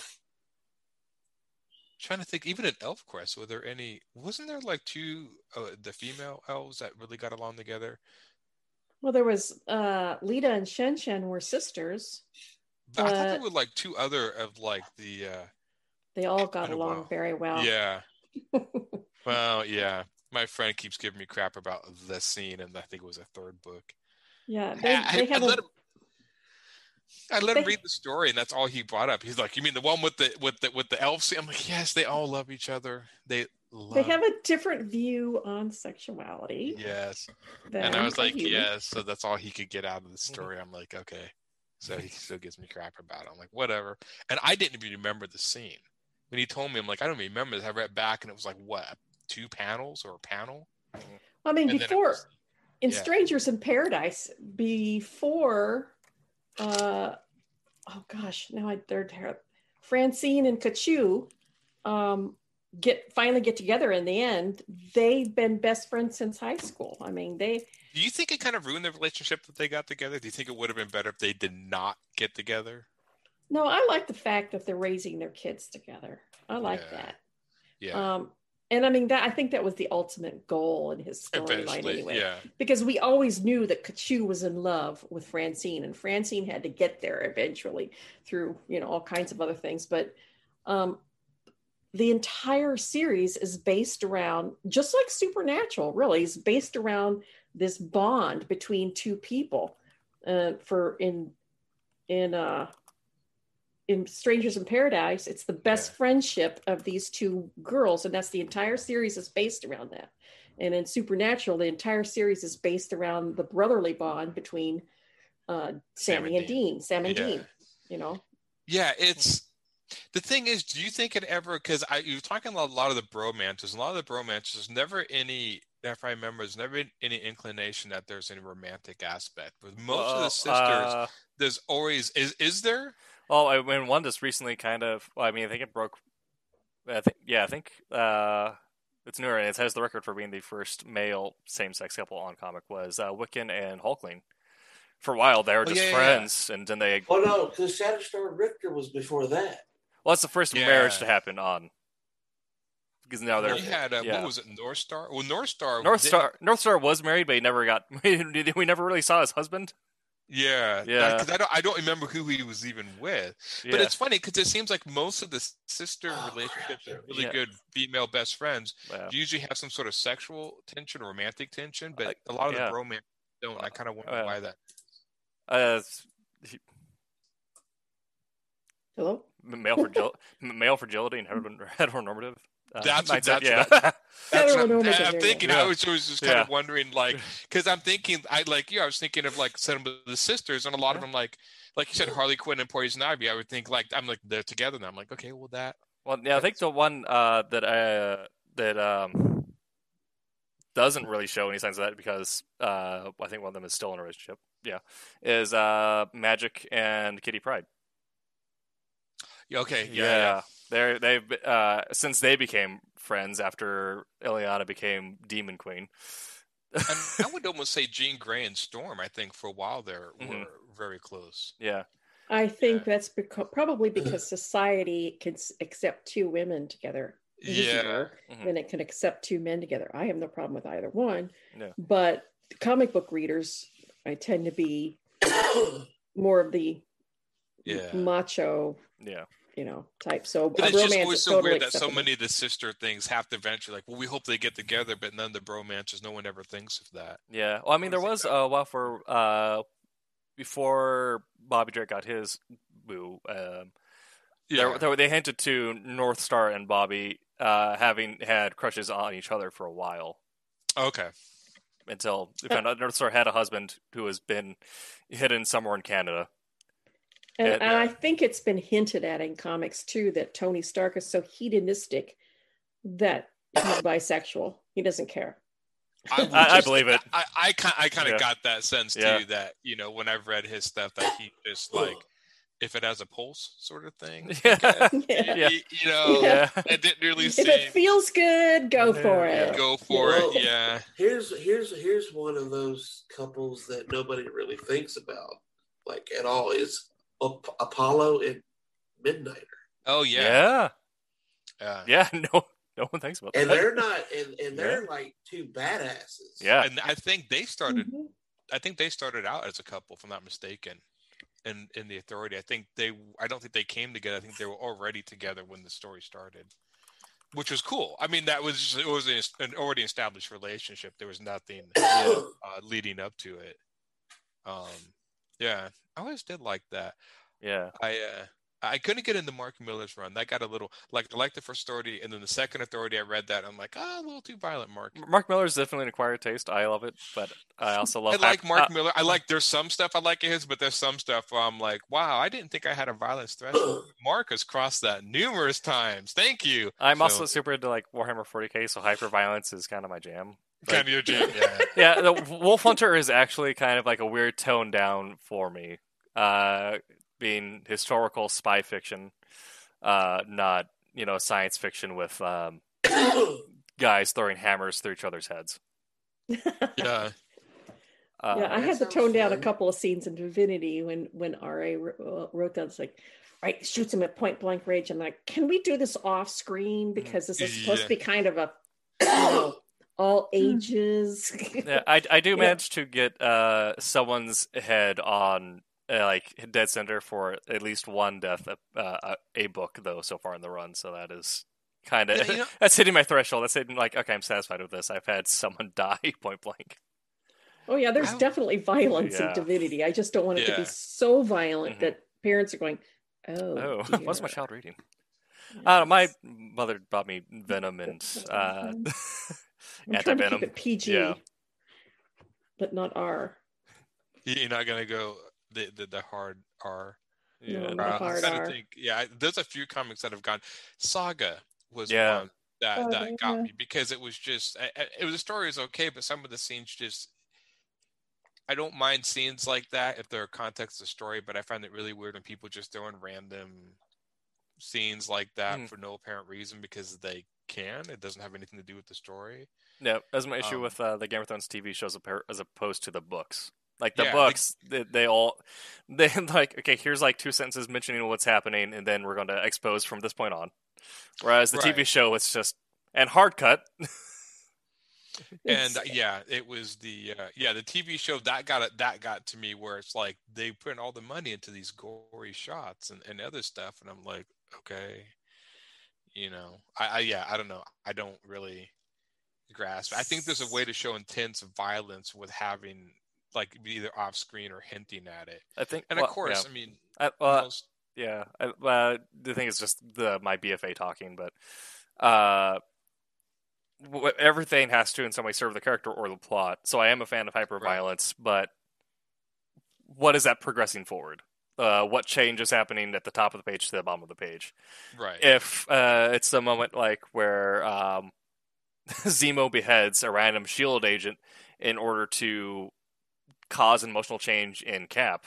Trying to think, even in ElfQuest, were there any? Wasn't there like two uh, the female elves that really got along together? Well, there was uh, Leetah and Shenshen were sisters. But I thought there were like two other of like the uh They all got along very well. yeah. [laughs] Well, yeah. My friend keeps giving me crap about the scene, and I think it was a third book. yeah. They, I, they I have a, let him. I let him read the story, and that's all he brought up. He's like, "You mean the one with the with the with the elf scene?" I'm like, "Yes, they all love each other. They love." they have a different view on sexuality. yes, and I was like, human. "Yes." So that's all he could get out of the mm-hmm. story. I'm like, "Okay." So he still gives me crap about it. I'm like, "Whatever." And I didn't even remember the scene when he told me. I'm like, "I don't even remember this." I read back, and it was like, what, two panels or a panel? I mean, And before was- in yeah. Strangers in Paradise, before, uh, oh gosh, now I they're ter- Francine and Katchoo, um, get finally get together in the end. They've been best friends since high school. I mean, they Do you think it kind of ruined the relationship that they got together? Do you think it would have been better if they did not get together? no, I like the fact that they're raising their kids together. I like Yeah. that. Yeah. Um, and I mean that I think that was the ultimate goal in his storyline anyway. yeah. because we always knew that Katchoo was in love with Francine, and Francine had to get there eventually through you know all kinds of other things. But um, the entire series is based around just like Supernatural, really, is based around this bond between two people. Uh, for in in uh, in Strangers in Paradise, it's the best Yeah. friendship of these two girls, and that's the entire series is based around that. And in Supernatural, the entire series is based around the brotherly bond between uh, Sam Sammy and and Dean, Sam and Yeah. Dean. You know, Yeah, it's the thing is, do you think it ever? Because I you're talking about a lot of the bromances. A lot of the bromances, there's never any. If I remember, there's never any inclination that there's any romantic aspect. With most of the sisters, uh, there's always is. Is there? Well, I mean, one just recently kind of. Well, I mean, I think it broke. I think, yeah, I think uh, it's newer, and it has the record for being the first male same-sex couple on comic was uh, Wiccan and Hulkling. For a while, they were Oh, just yeah, yeah, friends, and then they. Oh no, because Shatterstar Rictor was before that. Well, it's the first Yeah. marriage to happen on. Because now they're We had uh, yeah. what was it? Northstar. Well, Northstar. North Star. Northstar was married, but he never got. [laughs] We never really saw his husband. Yeah, Yeah. Because I don't. I don't remember who he was even with. Yeah. But it's funny because it seems like most of the sister Oh, relationships crap. are really Yeah. good female best friends Yeah. usually have some sort of sexual tension, or romantic tension, but Like, a lot of yeah. the romance don't. I kind of wonder Uh, why that. Uh, he- hello. male fragil- [laughs] male fragility and heteron- heteronormative. Uh, That's what- that's yeah. [laughs] That's what I'm, I'm thinking. go. I was, was just kind of wondering, like, because I'm thinking, I like you. I was thinking of like some of the sisters, and a lot of them, like, like you said, Harley Quinn and Poison Ivy. I would think like I'm like they're together now. I'm like, okay, well that. Well, yeah, I think the one uh, that uh, that um, doesn't really show any signs of that because uh, I think one of them is still in a relationship. Yeah, is uh, Magik and Kitty Pryde. Yeah, okay, yeah, yeah. they're they've uh, since they became friends after Illyana became Demon Queen. And I would [laughs] almost say Jean Grey and Storm. I think for a while there Mhm. were very close. yeah, I think Yeah. that's because probably because [clears throat] society can accept two women together Yeah, easier Mhm. than it can accept two men together. I have no problem with either one. Yeah. But comic book readers, I tend to be [coughs] more of the yeah. macho yeah. You know, type. So But it's just romance always so totally weird that so many of the sister things have to eventually like, well, we hope they get together, but none of the bromances, no one ever thinks of that. Yeah. Well, I mean, there was a while for uh, before Bobby Drake got his boo. Um, Yeah, there, there, they hinted to Northstar and Bobby uh, having had crushes on each other for a while okay. until they found out Northstar had a husband who has been hidden somewhere in Canada. And, Yeah, and I uh, think it's been hinted at in comics too that Tony Stark is so hedonistic that he's bisexual. He doesn't care. would I- I believe it. I I kind I kind of Yeah. got that sense too Yeah. that you know when I've read his stuff that he just like if it has a pulse sort of thing. [laughs] [laughs] Yeah. Yeah. Yeah. You, you know, Yeah. it didn't really If seem it feels good, go for Yeah. it. go for Well, it. Yeah. Here's here's here's one of those couples that nobody really thinks about like at all is Ap- Apollo and Midnighter, Oh yeah. Yeah. Yeah. Yeah. [laughs] No, no one thinks about and that. they're not, and, and they're like two badasses. Yeah. And I think they started. Mm-hmm. Mhm. I think they started out as a couple, if I'm not mistaken. In in the authority, I think they. I don't think they came together. I think they were already together when the story started, which was cool. I mean, that was it was an already established relationship. There was nothing [coughs] uh, leading up to it. Um, yeah, I always did like that. Yeah. I uh, I couldn't get into Mark Millar's run. That got a little like like the first authority, and then the second authority. I read that. I'm like, ah, a little too violent, Mark. Mark Millar's definitely an acquired taste. I love it, but I [laughs] also love. I like Mark uh, Millar. I like there's some stuff I like his, but there's some stuff where I'm like, wow, I didn't think I had a violence threshold. [clears throat] Mark has crossed that numerous times. Thank you. I'm So, also super into like Warhammer 40k, so hyper violence is kind of my jam. Kind of your jam. Yeah. [laughs] yeah, the Wolf Hunter is actually kind of like a weird tone down for me. Uh, being historical spy fiction, uh, not you know science fiction with um, [coughs] guys throwing hammers through each other's heads. [laughs] yeah. Uh, yeah, I had to tone down a couple of scenes in Divinity when when RA wr- wrote that. It's like, right, shoots him at point blank range. I'm like, can we do this off screen because this is supposed Yeah. to be kind of a [coughs] you know, all ages. yeah, I, I do Yeah. manage to get uh, someone's head on uh, like dead center for at least one death uh, uh, a book though so far in the run. So that is kind of Yeah, you know- [laughs] that's hitting my threshold. That's hitting like okay, I'm satisfied with this. I've had someone [laughs] die point blank. oh yeah, there's Wow. definitely violence Yeah. in Divinity. I just don't want it to be so violent Mhm. that parents are going, oh, Oh, [laughs] what's my child reading? Uh, my mother bought me Venom and uh, I'm trying to anti-venom. keep it PG, Yeah. but not R. You're not gonna go the the, the hard R. Yeah, No, no. The Uh, I'm hard R. think. Yeah, there's a few comics that have gone. Saga was Yeah. one that Saga, that got yeah. me because it was just I, I- it was the story is okay, but some of the scenes just. I don't mind scenes like that if they're context of the story, but I find it really weird when people just throw in random scenes like that Mm. for no apparent reason because they can. It doesn't have anything to do with the story. No, that's my issue Um, with uh, the Game of Thrones TV shows as opposed to the books. Like the Yeah, books, they, they all [laughs] they like okay. Here's like two sentences mentioning what's happening, and then we're going to expose from this point on. Whereas the TV show, it's just and hard cut. [laughs] and uh, yeah it was the uh, yeah the tv show that got it that got to me where it's like they put all the money into these gory shots and, and other stuff and i'm like okay? You know I, I yeah i don't know. I don't really grasp. I think there's a way to show intense violence with having like either off screen or hinting at it. I think, and well, of course yeah. i mean I, well, most, Yeah, I, uh, the thing is just the my BFA talking, but uh, everything has to in some way serve the character or the plot. So I am a fan of hyper violence, but what is that progressing forward? Uh, what change is happening at the top of the page to the bottom of the page? right If uh, it's a moment like where um, [laughs] Zemo beheads a random Shield agent in order to cause an emotional change in Cap,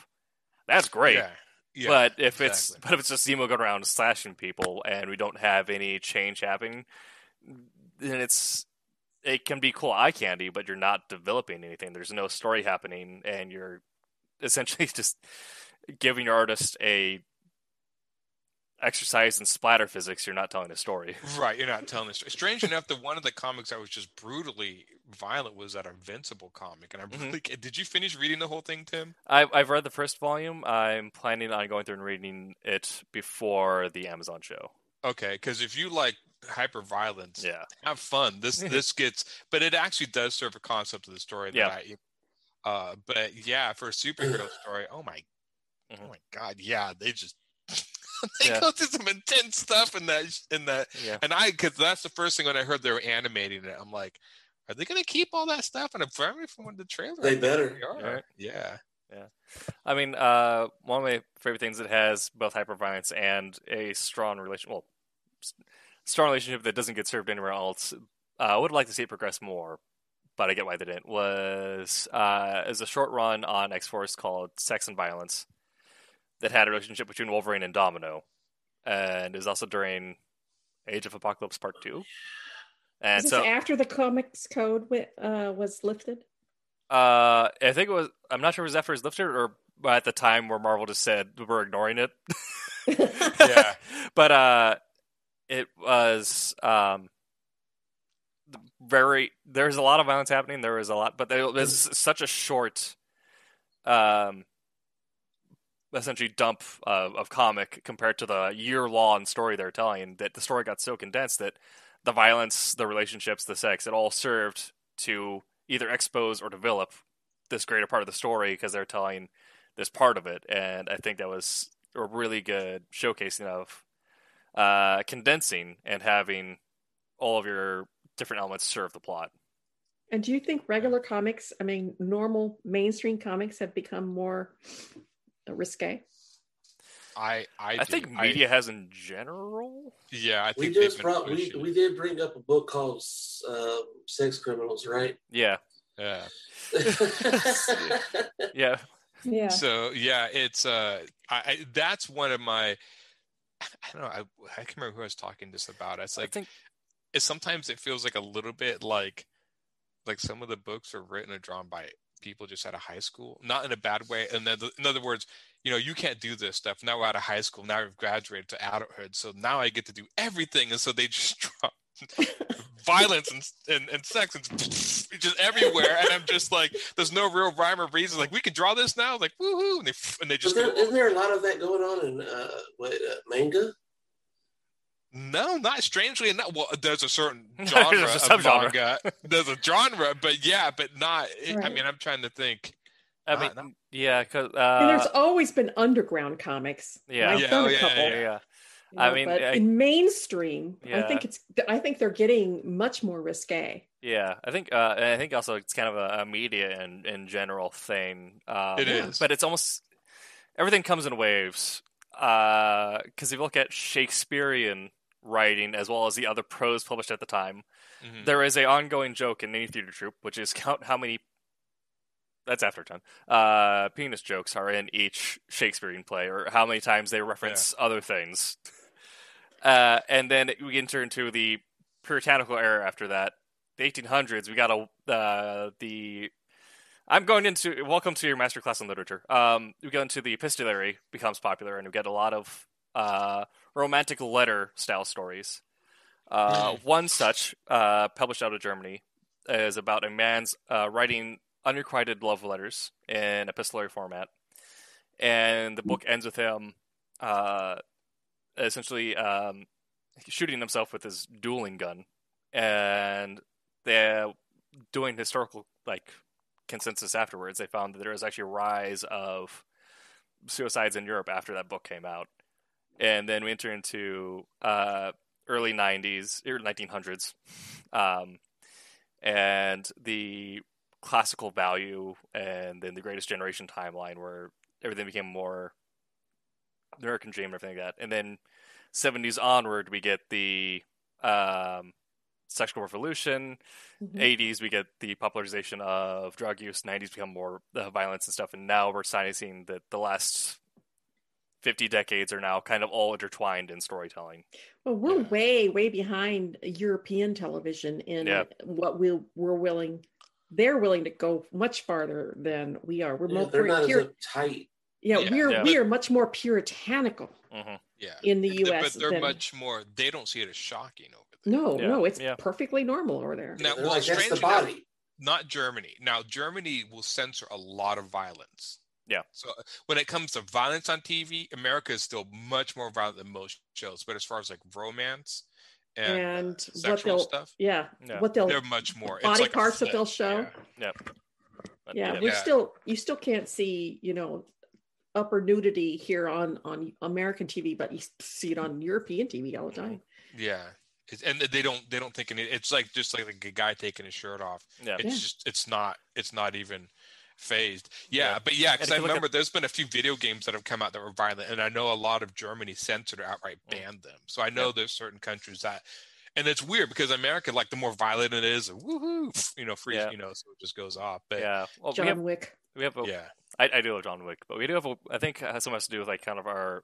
that's great. yeah yeah but if it's but if it's just Zemo going around slashing people and we don't have any change happening, then it's it can be cool eye candy, but you're not developing anything. There's no story happening, and you're essentially [laughs] just giving your artist a exercise in splatter physics, you're not telling a story. [laughs] Right, you're not telling the story. Strange enough, the one of the comics I was just brutally violent was that Invincible comic, and I Mhm. really did. You finish reading the whole thing, Tim? I've I've read the first volume. I'm planning on going through and reading it before the Amazon show. Okay, because if you like hyper violence, Yeah. have fun. This [laughs] this gets, but it actually does serve a concept of the story that Yeah. I. Uh, but yeah, for a superhero [clears throat] story, oh my, Mhm. oh my god, yeah, they just [laughs] they Yeah. go through some intense stuff in that in that, Yeah. and I because that's the first thing when I heard they were animating it, I'm like, are they gonna keep all that stuff? And apparently from the trailer, They I think better. they are. Right. Yeah. I mean, uh, one of my favorite things it has both hyperviolence and a strong relation. Well, strong relationship that doesn't get served anywhere else. Uh, I would like to see it progress more, but I get why they didn't. Was uh, is a short run on X Force called Sex and Violence that had a relationship between Wolverine and Domino, and is also during Age of Apocalypse Part Two. And so, after the comics code wi- uh, was lifted? Uh, I think it was. I'm not sure if it was after it was lifted or at the time where Marvel just said we're ignoring it. [laughs] Yeah. but uh, it was um very. There's a lot of violence happening. There was a lot, but there was such a short, um, essentially dump of, of comic compared to the year long story they're telling. That the story got so condensed that the violence, the relationships, the sex, it all served to either expose or develop this greater part of the story because they're telling this part of it. And I think that was a really good showcasing of uh, condensing and having all of your different elements serve the plot. And do you think regular comics, I mean, normal mainstream comics have become more uh, risque? I I, I, do. think media has in general. yeah, I We think they've just brought we, we did bring up a book called uh, Sex Criminals, right? Yeah, yeah. yeah, Yeah. So yeah, it's uh, I, I that's one of my. I don't know. I I can't remember who I was talking just about. It's I like think it sometimes it feels like a little bit like like some of the books are written or drawn by people just out of high school, not in a bad way. And then in other words, you know, you can't do this stuff. Now we're out of high school. Now we've graduated to adulthood. So now I get to do everything. And so they just [laughs] drop [laughs] violence and, and, and sex and [laughs] just everywhere. And I'm just like, there's no real rhyme or reason. Like we can draw this now. Like woohoo! And they and they just there, isn't there a lot of that going on in uh, what, uh, manga? No, not strangely enough. Well, there's a certain [laughs] There's genre a of subgenre. manga. There's a genre, but yeah, but not. I Right. mean, I'm trying to think. I Not- mean, yeah, because and there's uh, always been underground comics. Yeah. I've Yeah, oh, a yeah, couple. yeah, yeah. you I mean, but I- in mainstream, I think it's I think they're getting much more risque. Yeah, I think uh, I think also it's kind of a, a media and in general thing. Um, It is. but it's almost everything comes in waves. Because if you look at Shakespearean writing as well as the other prose published at the time, Mhm. there is a ongoing joke in any theater troupe, which is [laughs] count how many. That's after ten. Uh, penis jokes are in each Shakespearean play, or how many times they reference other things. Uh, and then we enter into the puritanical era after that, the 1800s. We got a uh, the. I'm going into welcome to your masterclass in literature. Um, we go into the epistolary becomes popular, and we get a lot of uh, romantic letter style stories. Uh, one such, uh, published out of Germany, is about a man's uh, writing unrequited love letters in epistolary format, and the book ends with him uh, essentially um, shooting himself with his dueling gun, and they're doing historical like consensus afterwards. They found that there was actually a rise of suicides in Europe after that book came out, and then we enter into uh, early '90s, or 1900s, um, and the classical value, and then the Greatest Generation timeline, where everything became more American Dream and everything like that, and then 70s onward, we get the um, sexual revolution. Mhm. 80s, we get the popularization of drug use. 90s become more uh, violence and stuff, and now we're starting to see that the last 50 decades are now kind of all intertwined in storytelling. Well, we're Yeah. way, way behind European television in Yeah. what we we're willing. They're willing to go much farther than we are. We're Yeah, more they're we're not here. as uptight. Yeah, Yeah, we're yeah. we are much more puritanical hmm Yeah. in the U.S. But they're than, much more. They don't see it as shocking over there. no, Yeah, no, it's yeah. perfectly normal over there. Now, well, like, that's the strangely enough, body. not Germany. Now, Germany will censor a lot of violence. Yeah. So uh, when it comes to violence on TV, America is still much more violent than most shows. But as far as like romance and, uh, And what sexual they'll- stuff, Yeah, Yeah. what they'll they're much more. it's body like parts that they'll show. yeah. But, yeah, yeah, we're still you still can't see you know upper nudity here on on American TV, but you see it on European TV all the time. Yeah. And they don't they don't think any, it's like just like a guy taking his shirt off. yeah. It's Yeah. just it's not it's not even phased. Yeah, Yeah. but yeah, because I you look at- remember there's been a few video games that have come out that were violent, and I know a lot of Germany censored or outright Mm. banned them. So I know there's certain countries that, and it's weird because America, like the more violent it is, woohoo, you know, free, Yeah. you know, so it just goes off. But yeah. Well, John we have Wick. we have a, yeah, I, I do love John Wick, but we do have a, I think it has so much to do with like kind of our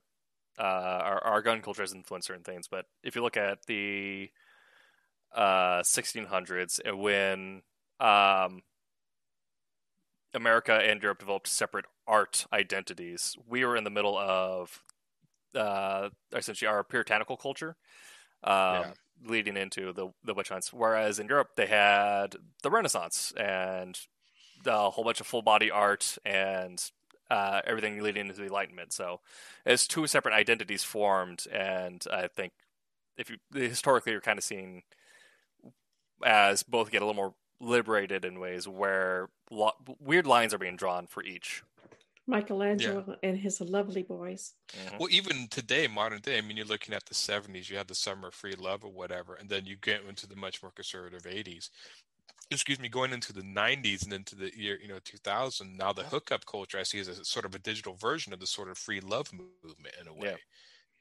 uh our, our gun culture has influenced certain things. But if you look at the uh 1600s uh, when um America and Europe developed separate art identities, we were in the middle of uh essentially our puritanical culture. Um, Yeah. leading into the the witch hunts. Whereas in Europe, they had the Renaissance and a whole bunch of full body art and uh, everything leading into the Enlightenment. So it's two separate identities formed, and I think if you historically you're kind of seeing as both get a little more liberated in ways where lo- weird lines are being drawn for each. Michelangelo and his lovely boys. Mhm. well, even today, modern day, I mean, you're looking at the '70s, you had the Summer of Free Love or whatever, and then you get into the much more conservative '80s. Excuse me, going into the '90s and into the year, you know, 2000. Now the hookup culture I see as a sort of a digital version of the sort of free love movement in a way. Yeah.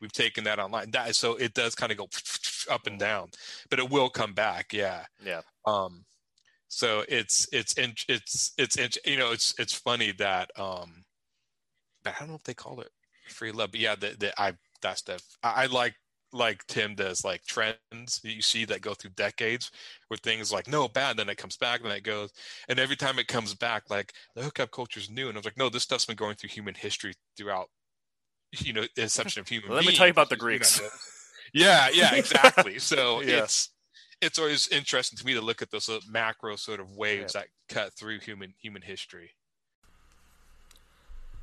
We've taken that online. That so it does kind of go [sniffs] up and down, but it will come back. Yeah. Yeah, Um, so it's it's it's it's in, you know it's it's funny that um, but I don't know if they call it free love, but yeah, that that I that's the I, I like like Tim does like trends that you see that go through decades where things like no bad, then it comes back, then it goes, and every time it comes back, like the hookup culture is new, and I was like, no, this stuff's been going through human history throughout, you know, the inception of human. Let me tell you about the Greeks. Yeah, yeah, [laughs] exactly. So Yeah. it's it's always interesting to me to look at those macro sort of waves that cut through human human history.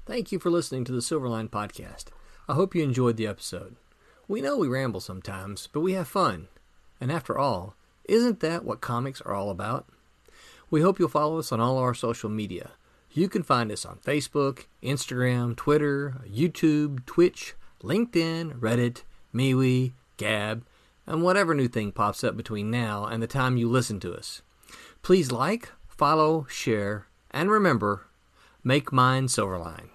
Thank you for listening to the Silverline Podcast. I hope you enjoyed the episode. We know we ramble sometimes, but we have fun. And after all, isn't that what comics are all about? We hope you'll follow us on all our social media. You can find us on Facebook, Instagram, Twitter, YouTube, Twitch, LinkedIn, Reddit, MeWe, Gab, and whatever new thing pops up between now and the time you listen to us. Please like, follow, share, and remember make mine Silverline.